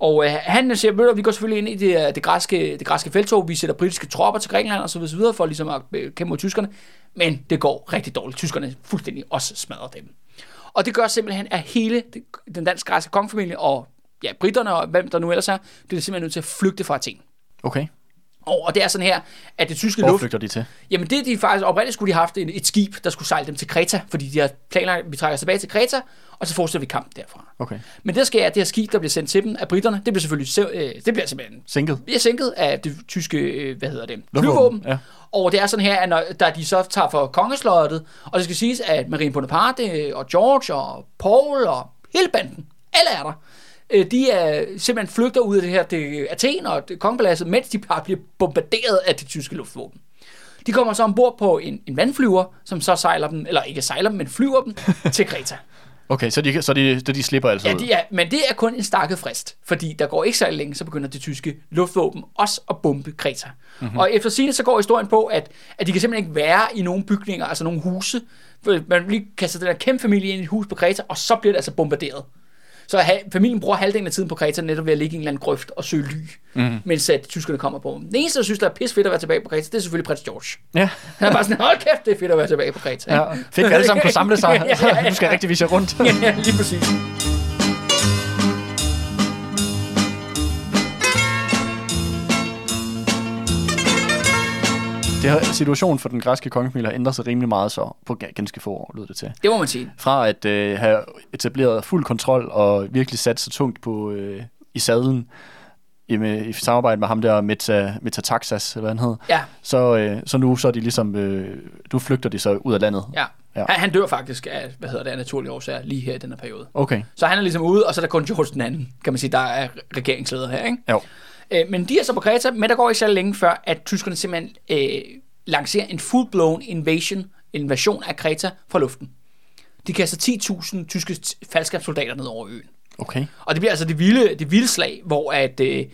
Og øh, han siger, "Ved du, vi går selvfølgelig ind i det, øh, det, græske, det græske feltog, vi sætter britiske tropper til Grækenland og så videre, for ligesom at øh, kæmpe mod tyskerne, men det går rigtig dårligt. Tyskerne fuldstændig også smadrer dem. Og det gør simpelthen, at hele den danske græske kongefamilie og ja, britterne og hvem der nu ellers er, det er simpelthen nødt til at flygte fra Athen. Okay. Og, og det er sådan her, at det tyske Hvor luft... flygter de til? Jamen det de faktisk, oprindeligt skulle de have haft et, et skib, der skulle sejle dem til Kreta, fordi de har planlagt, at vi trækker os tilbage til Kreta, og så fortsætter vi kampen derfra. Okay. Men det der sker, er, at det her skib, der bliver sendt til dem af britterne, det bliver selvfølgelig se- øh, det bliver simpelthen Sænket? bliver sænket af det tyske, øh, hvad hedder det, flyvåben. ja. Og det er sådan her, at når, da de så tager for kongeslottet, og det skal siges, at Marine Bonaparte øh, og George og Paul og hele banden, alle er der, de er simpelthen flygter ud af det her det, Athen og det, kongepaladset, mens de bare bliver bombarderet af det tyske luftvåben. De kommer så ombord på en, en vandflyver, som så sejler dem, eller ikke sejler dem, men flyver dem [LAUGHS] til Kreta. Okay, så de, så de, så de slipper altså Ja, de er, men det er kun en stakket frist, fordi der går ikke så længe, så begynder det tyske luftvåben også at bombe Kreta. Mhm. Mm-hmm. Og efter sigende så går historien på, at, at de kan simpelthen ikke være i nogle bygninger, altså nogle huse. For Man lige kaster den der kæmpe familie ind i et hus på Kreta, og så bliver det altså bombarderet. Så ha- familien bruger halvdelen af tiden på Kreta netop ved at ligge i en eller anden grøft og søge ly, mm-hmm. mens at tyskerne kommer på dem. Den eneste, der synes, der er pis fedt at være tilbage på Kreta, det er selvfølgelig prins George. Ja. Han er bare sådan, hold kæft, det er fedt at være tilbage på Kreta. ja. Fedt, vi alle sammen kunne samle sig. ja, ja, ja. Nu skal jeg rigtig vise jer rundt. [LAUGHS] ja, lige præcis. Det har, situationen for den græske kongefamilie har ændret sig rimelig meget så på ga- ganske få år, lød det til. Det må man sige. Fra at øh, have etableret fuld kontrol og virkelig sat sig tungt på øh, i sadlen i, med, i samarbejde med ham der Meta, Metataxas, eller hvad han hed, Ja, så, øh, så nu så er de ligesom, øh, nu flygter de så ud af landet. ja. Ja. ja. Han, han dør faktisk af, hvad hedder det, af naturlige årsager lige her i den her periode. Okay, Så han er ligesom ude, og så er der kun George den anden, kan man sige, der er regeringsleder her, ikke? jo. Øh, men de er så på Kreta, men der går ikke så længe før, at tyskerne simpelthen øh, lancerer en full-blown invasion, invasion af Kreta fra luften. De kaster 10.000 tyske faldskabssoldater ned over øen. Okay. Og det bliver altså det vilde, det vilde slag, hvor at, øh,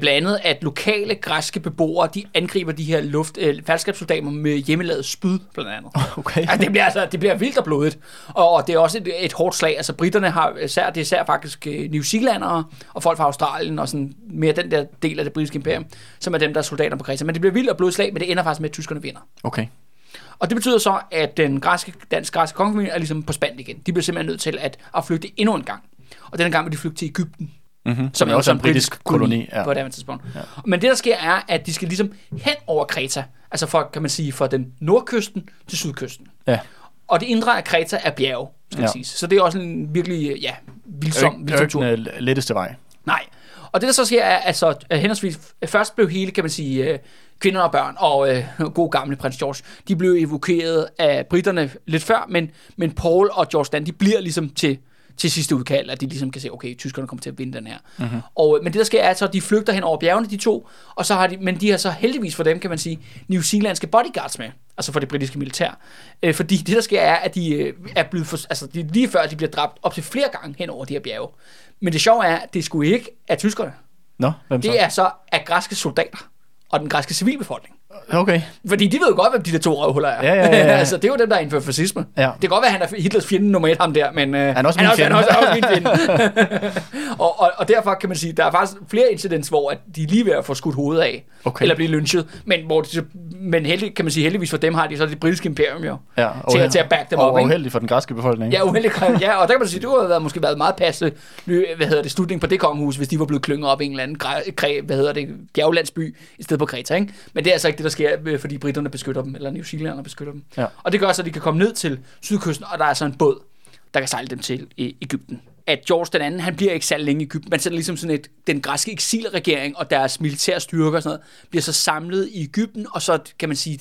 blandt andet at lokale græske beboere, de angriber de her luft, øh, faldskabssoldater med hjemmelavet spyd, blandt andet. [LAUGHS] Okay. Altså, det bliver altså det bliver vildt og blodigt. Og, og det er også et, et hårdt slag. Altså britterne har især, det er især faktisk øh, New Zealandere og folk fra Australien og sådan mere den der del af det britiske imperium, som er dem, der er soldater på Kreta. Men det bliver vildt og blodigt slag, men det ender faktisk med, at tyskerne vinder. Okay. Og det betyder så, at den græske, dansk græske kongefamilie er ligesom på spand igen. De bliver simpelthen nødt til at, at flygte endnu en gang. Og denne gang vil de flygte til Ægypten. Mm-hmm. Som er også en britisk koloni, ja. på det her tidspunkt. Ja. Men det, der sker, er, at de skal ligesom hen over Kreta. Altså for, kan man sige, fra den nordkysten til sydkysten. ja. Og det indre af Kreta er bjerge, skal Ja. siges. Så det er også en virkelig, ja, vildsom, er vildsom tur. den øh, letteste vej. Nej. Og det, der så sker, er, altså, at henholdsvis, først blev hele, kan man sige, øh, kvinder og børn og øh, [LAUGHS] god gamle prins George, de blev evakueret af britterne lidt før, men, men Paul og George Dan, de bliver ligesom til, til sidste udkald, at de ligesom kan se, okay, tyskerne kommer til at vinde den her. Mm-hmm. Og, øh, men det, der sker, er, så de flygter hen over bjergene, de to, og så har de, men de har så heldigvis for dem, kan man sige, New Zealandske bodyguards med, altså for det britiske militær. Øh, fordi det, der sker, er, at de øh, er blevet, for, altså de, lige før de bliver dræbt op til flere gange hen over de her bjerge. Men det sjove er, at det skulle ikke af tyskerne. Nå, hvem så? Det er så af græske soldater og den græske civilbefolkning. Okay. Fordi de ved jo godt, hvem de der to røvhuller er. Ja, ja, ja, ja. [LAUGHS] altså, det er jo dem, der indfører fascisme. Ja. Det kan godt være, at han er Hitlers fjende nummer et, ham der, men uh, Han er også han, min er fjende. han er også, han er også min [LAUGHS] fjende. [LAUGHS] og, og, og, derfor kan man sige, der er faktisk flere incidents, hvor at de lige ved at få skudt hovedet af, Okay. eller blive lynchet, men, hvor de, men heldig, kan man sige, heldigvis for dem har de så det britiske imperium jo, Ja, til, at, til at back dem og, op. Og ikke? uheldigt for den græske befolkning. Ja, uheldig ja, og der kan man sige, det har været, måske været meget passende, hvad hedder det, slutning på det kongehus, hvis de var blevet klynget op i en eller anden græ, hvad hedder det, bjerglandsby, i stedet på Kreta, ikke? Men det er altså ikke det, der sker, øh, fordi britterne beskytter dem, eller New Zealanderne beskytter dem. Ja. Og det gør så, at de kan komme ned til sydkysten, og der er så en båd, der kan sejle dem til i Ægypten. At George den anden, han bliver ikke særlig længe i Ægypten. Man sætter ligesom sådan et, den græske eksilregering og deres militære styrker og sådan noget, bliver så samlet i Ægypten, og så kan man sige,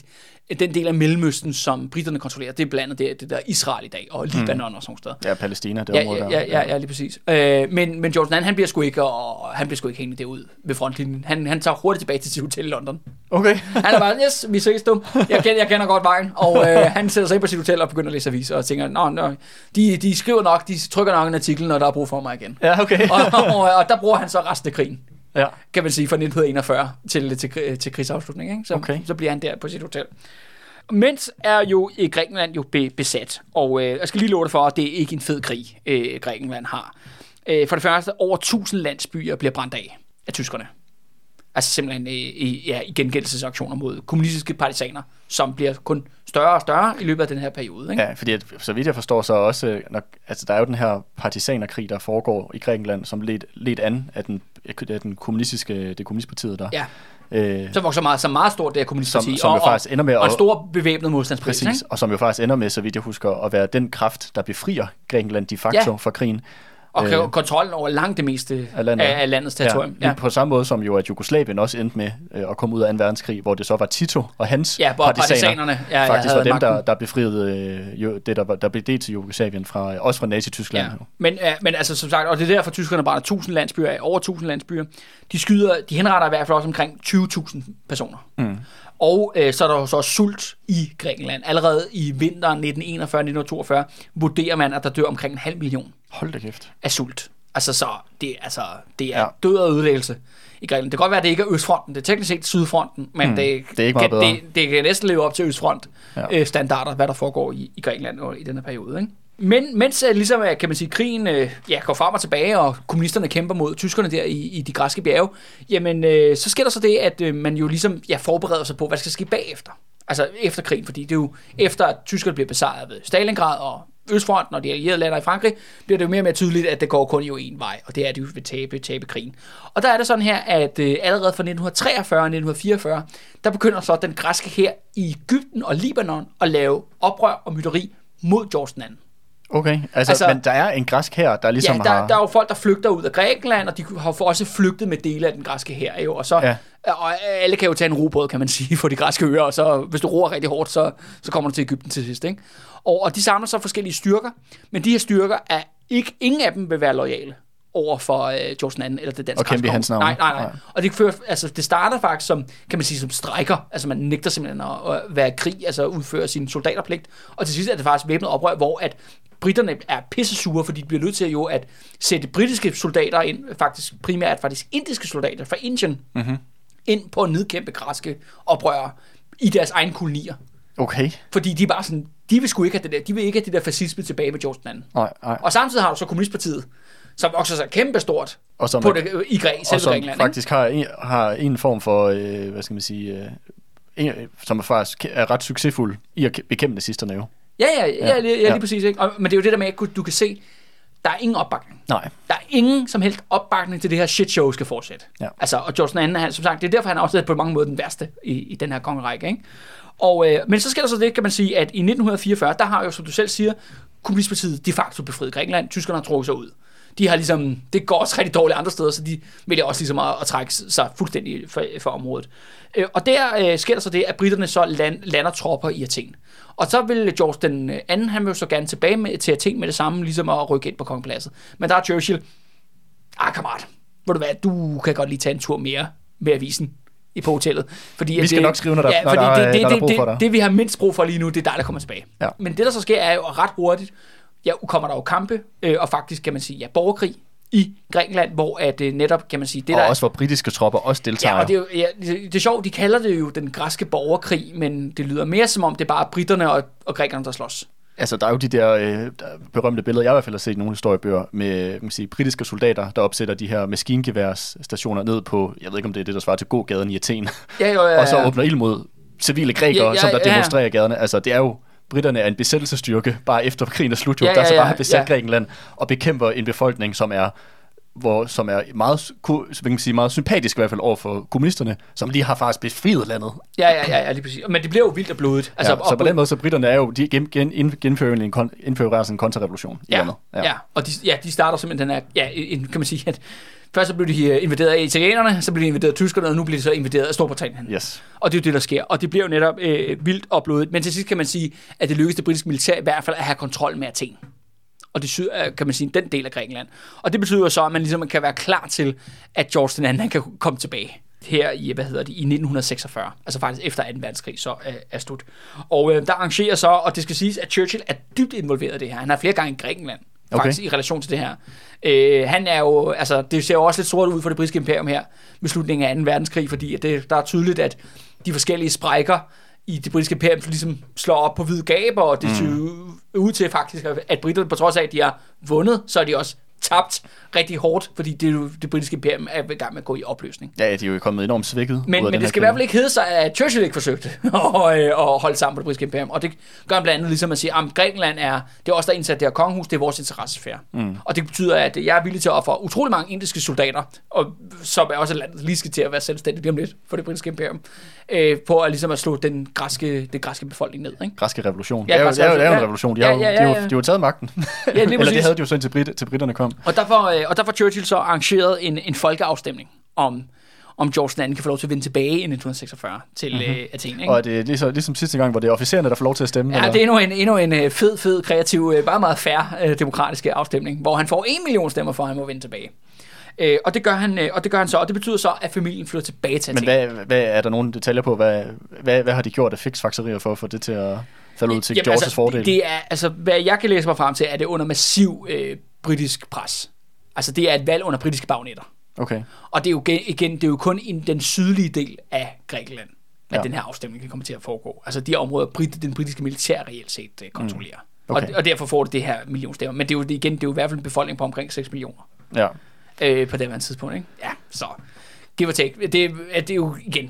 den del af Mellemøsten, som britterne kontrollerer, det er blandt andet det, det der Israel i dag, og Libanon mm. og sådan steder. Ja, Palæstina, det Ja, område ja, der. ja, ja, ja, lige præcis. Øh, men, men George II, han bliver sgu ikke, og han bliver sgu ikke hængende derud ved frontlinjen. Han, han tager hurtigt tilbage til sit hotel i London. Okay. [LAUGHS] Han er bare, yes, vi ses du. Jeg kender, jeg kender godt vejen. Og øh, han sætter sig ind på sit hotel og begynder at læse aviser og tænker, nå, nå de, de skriver nok, de trykker nok en artikel, når der er brug for mig igen. Ja, okay. og, og, og, der bruger han så resten af krigen, ja. kan man sige, fra 1941 til, til, til, til krigsafslutning. Ikke? Så, Okay. så bliver han der på sit hotel. Mens er jo i Grækenland jo be, besat, og øh, jeg skal lige love det for, at det er ikke en fed krig, øh, Grækenland har. Øh, for det første, over 1000 landsbyer bliver brændt af af tyskerne. Altså simpelthen i, i, ja, i gengældelsesaktioner mod kommunistiske partisaner, som bliver kun større og større i løbet af den her periode. Ikke? Ja, fordi at, så vidt jeg forstår, så også, øh, når, altså der er jo den her partisanerkrig, der foregår i Grækenland, som ledt, ledt an af den, af den kommunistiske, det kommunistpartiet der. ja. Øh, Som vokser meget, så meget stort, det er kommunistparti. Som- som jo og, faktisk ender med og, og en stor bevæbnet modstandsplads. præcis, og som jo faktisk ender med, så vidt jeg husker, at være den kraft, der befrier Grækenland de facto ja. fra krigen. Og Øh, øh, kontrollen over langt det meste af landet. af, af landets territorium. Ja, på samme måde som jo, at Jugoslavien også endte med øh, at komme ud af 2. verdenskrig, hvor det så var Tito og hans Ja, hvor partisanerne ja, faktisk var dem, der, magten. der befriede øh, jo, det, der, var, der blev det til Jugoslavien, fra, øh, også fra Nazi-Tyskland. Ja. Men, øh, men altså som sagt, og det er derfor, tyskerne brænder 1000 landsbyer af, over 1000 landsbyer. De skyder, de henretter i hvert fald også omkring 20.000 personer. Mm. Og øh, så er der jo så sult i Grækenland. Allerede i vinteren 1941-1942 vurderer man, at der dør omkring en halv million Hold da kæft. af sult. Altså så, det, altså, det er Ja. død og ødelæggelse i Grækenland. Det kan godt være, at det ikke er Østfronten. Det er teknisk set Sydfronten, men mm. det, det er ikke kan, bedre. det, det kan næsten leve op til Østfront Ja. øh, standarder, hvad der foregår i, i Grækenland i den her periode. Ikke? Men mens øh, ligesom, øh, kan man sige, krigen øh, ja, går frem og tilbage, og kommunisterne kæmper mod tyskerne der i, i de græske bjerge, jamen øh, så sker der så det, at øh, man jo ligesom ja, forbereder sig på, hvad der skal ske bagefter. Altså efter krigen, fordi det er jo efter, at tyskerne bliver besejret ved Stalingrad og Østfronten og de allierede lander i Frankrig, bliver det jo mere og mere tydeligt, at det går kun jo en vej, og det er, at de vil tabe, tabe krigen. Og der er det sådan her, at øh, allerede fra 1943 og 1944, der begynder så den græske her i Ægypten og Libanon at lave oprør og mytteri mod George II. Okay, altså, Altså- men der er en græsk her, der ligesom Ja, der, har... der er jo folk, der flygter ud af Grækenland, og de har for- også flygtet med dele af den græske her jo, og så Ja. og alle kan jo tage en robrød, kan man sige, [LAUGHS] for de græske øer, og så hvis du roer rigtig hårdt, så, så kommer du til Ægypten til sidst, ikke? Og, og de samler så forskellige styrker, men de her styrker er ikke, ingen af dem vil være lojale over for øh, George II eller det danske Og kæmpe hans navn. Nej, nej, nej. Og det, fører, altså, det starter faktisk som, kan man sige, som strækker. Altså man nægter simpelthen at, at være i krig, altså udføre sin soldaterpligt. Og til sidst er det faktisk væbnet oprør, hvor at britterne er pisse sure, fordi de bliver nødt til jo at sætte britiske soldater ind, faktisk primært faktisk indiske soldater fra Indien, mm-hmm. ind på at nedkæmpe græske oprørere i deres egne kolonier. Okay, Fordi de er bare sådan, de vil sgu ikke have det der, de vil ikke have det der fascisme tilbage med George II. nej, nej. Og samtidig har du så Kommunistpartiet, som også er så kæmpe stort Og som, på det, i Græ, og selve som Grækenland. ikke? faktisk har en, har en form for, øh, hvad skal man sige, øh, en, som er faktisk er ret succesfuld i at bekæmpe nazisterne jo. Ja, ja, ja, ja, lige, ja, ja. lige præcis. Ikke? Og, men det er jo det der med, at du kan se, der er ingen opbakning. Nej. Der er ingen som helst opbakning til det her shit show skal fortsætte. Ja. Altså, og George II, han, som sagt, det er derfor, han er også på mange måder den værste i, i den her kongerække. Ikke? Og, øh, men så sker der så det, kan man sige, at i 1944, der har jo, som du selv siger, Kommunistpartiet de facto befriet Grækenland. Tyskerne har trukket sig ud. De har ligesom, det går også rigtig dårligt andre steder, så de vælger også ligesom at, at trække sig fuldstændig for, for området. Øh, og der øh, sker der så det, at britterne så land, lander tropper i Athen. Og så vil George den anden, han vil så gerne tilbage med, til Athen med det samme, ligesom at rykke ind på kongepladset. Men der er Churchill, ah kammerat, ved du hvad, du kan godt lige tage en tur mere med avisen i på hotellet. Fordi Vi skal det, nok skrive, når der- ja, når der er- det, det, når der er det, brug for det, dig. det, vi har mindst brug for lige nu, det er dig, der kommer tilbage. Ja. Men det, der så sker, er jo ret hurtigt, ja, kommer der jo kampe, øh, og faktisk kan man sige, ja, borgerkrig i Grækenland, hvor at øh, netop, kan man sige, det Og der... også hvor britiske tropper også deltager. Ja, og det er, jo, ja, det, det er sjovt, de kalder det jo den græske borgerkrig, men det lyder mere som om, det er bare britterne og, og grækerne, der slås. Altså, der er jo de der, øh, berømte billeder, jeg i hvert fald har set i nogle historiebøger, med kan man sige, britiske soldater, der opsætter de her maskingeværsstationer ned på, jeg ved ikke om det er det, der svarer til gågaden i Athen, Ja, jo, ja, [LAUGHS] og så ja. åbner ild mod civile grækere, Ja, ja, som der ja. demonstrerer i gaderne. Altså, det er jo, britterne er en besættelsesstyrke, bare efter krigen er slut, jo, Ja, der ja, så ja, bare har besat ja. Grækenland, og bekæmper en befolkning, som er hvor, som er meget, hvad kan man sige, meget sympatisk i hvert fald over for kommunisterne, som lige har faktisk befriet landet. Ja, ja, ja, ja, lige præcis. Men det bliver jo vildt og blodigt. Altså, ja, så på den måde, så britterne er jo, de gen, gen, genfører en, indfører altså en kontrarevolution i Ja, landet. ja. ja, og de, ja, de starter simpelthen den her, ja, en, kan man sige, at først så blev de øh, invaderet af italienerne, så blev de invaderet af tyskerne, og nu bliver de så invaderet af Storbritannien. Yes. Og det er jo det, der sker. Og det bliver jo netop øh, vildt og blodigt. Men til sidst kan man sige, at det lykkedes det britiske militær i hvert fald at have kontrol med Athen. Og det syd, øh, kan man sige, den del af Grækenland. Og det betyder jo så, at man ligesom kan være klar til, at George II han kan komme tilbage her i, hvad hedder det, i 1946. Altså faktisk efter 2. verdenskrig så er, er slut. Og øh, der arrangerer så, og det skal siges, at Churchill er dybt involveret i det her. Han har flere gange i Grækenland faktisk Okay. i relation til det her. Øh, han er jo, altså det ser jo også lidt sort ud for det britiske imperium her ved slutningen af 2. verdenskrig, fordi det, der er tydeligt, at de forskellige sprækker i det britiske imperium ligesom slår op på hvide gaber, og det ser mm. ud til faktisk, at britterne på trods af, at de har vundet, så er de også tabt rigtig hårdt, fordi det, det britiske imperium er i gang med at gå i opløsning. Ja, de er jo kommet enormt svækket. Men, men det skal i hvert fald ikke hedde sig, at Churchill ikke forsøgte [LAUGHS] at, øh, at holde sammen på det britiske imperium. Og det gør han blandt andet ligesom at sige, at Grækenland er, det er også der er indsat det her kongehus, det er vores interessesfære. Mm. Og det betyder, at jeg er villig til at ofre utrolig mange indiske soldater, og som er også et land, lige skal til at være selvstændigt lige om lidt for det britiske imperium, øh, på at, ligesom at slå den græske, den græske befolkning ned. Ikke? Græske revolution. Ja, Ja, det, er jo, græske det, er jo, det er jo en revolution. De Ja, har, jo, ja, ja, de har, jo- ja. de har jo taget magten. lige [LAUGHS] Eller det havde de jo så indtil, Brit, til britterne kom. Og derfor, øh, og derfor Churchill så arrangeret en, en folkeafstemning om, om George II kan få lov til at vende tilbage i 1946 til mm-hmm. øh, Athen. Ikke? Og er det ligesom, ligesom sidste gang, hvor det er officererne, der får lov til at stemme? Ja, eller? det er endnu en, endnu en øh, fed, fed, kreativ, øh, bare meget fair øh, demokratisk afstemning, hvor han får en million stemmer for, at han må vende tilbage. Øh, og, det gør han, øh, og det gør han så, og det betyder så, at familien flytter tilbage til Men hvad, hvad er der nogle detaljer på, hvad, hvad, hvad har de gjort af fiksfakserier for at få det til at falde ud til Jamen, Georges altså, fordel? Det er, altså, hvad jeg kan læse mig frem til, er det under massiv øh, britisk pres. Altså, det er et valg under britiske bagnetter. Okay. Og det er jo igen, det er jo kun i den sydlige del af Grækenland, at Ja. den her afstemning kan komme til at foregå. Altså de områder, Brit, den britiske militær reelt set uh, kontrollerer. Mm. Okay. Og, og derfor får det det her millionstemmer. Men det er jo igen, det er jo i hvert fald en befolkning på omkring 6 millioner Ja. Øh, på det her tidspunkt. Ikke? Ja, så give or take. Det, det er jo igen,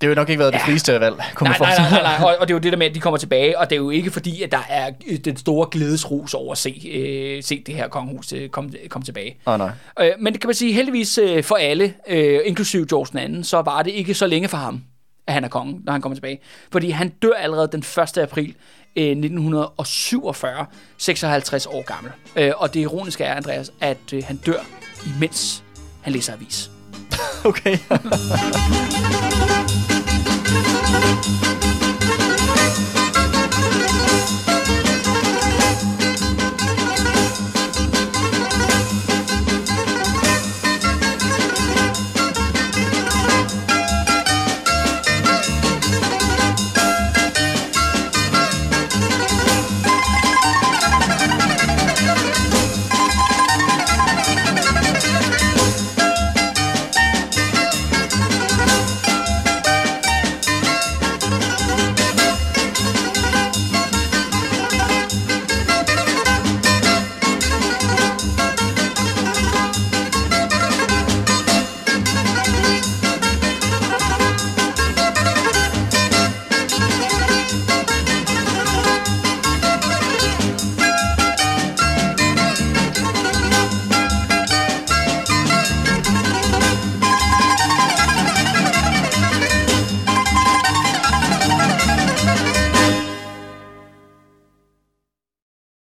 Det har jo nok ikke været det Ja. frieste valg, kunne Nej, man nej, nej, nej, nej. Og, og det er jo det der med, at de kommer tilbage, og det er jo ikke fordi, at der er øh, den store glædesrus over at se, øh, se det her kongehus øh, komme kom tilbage. Nej, nej. Øh, men det kan man sige, heldigvis øh, for alle, øh, inklusive George II, så var det ikke så længe for ham, at han er konge, når han kommer tilbage. Fordi han dør allerede den 1. april øh, 1947, 56 år gammel. Øh, og det ironiske er, Andreas, at øh, han dør, imens han læser avis. [LAUGHS] Okay. [LAUGHS]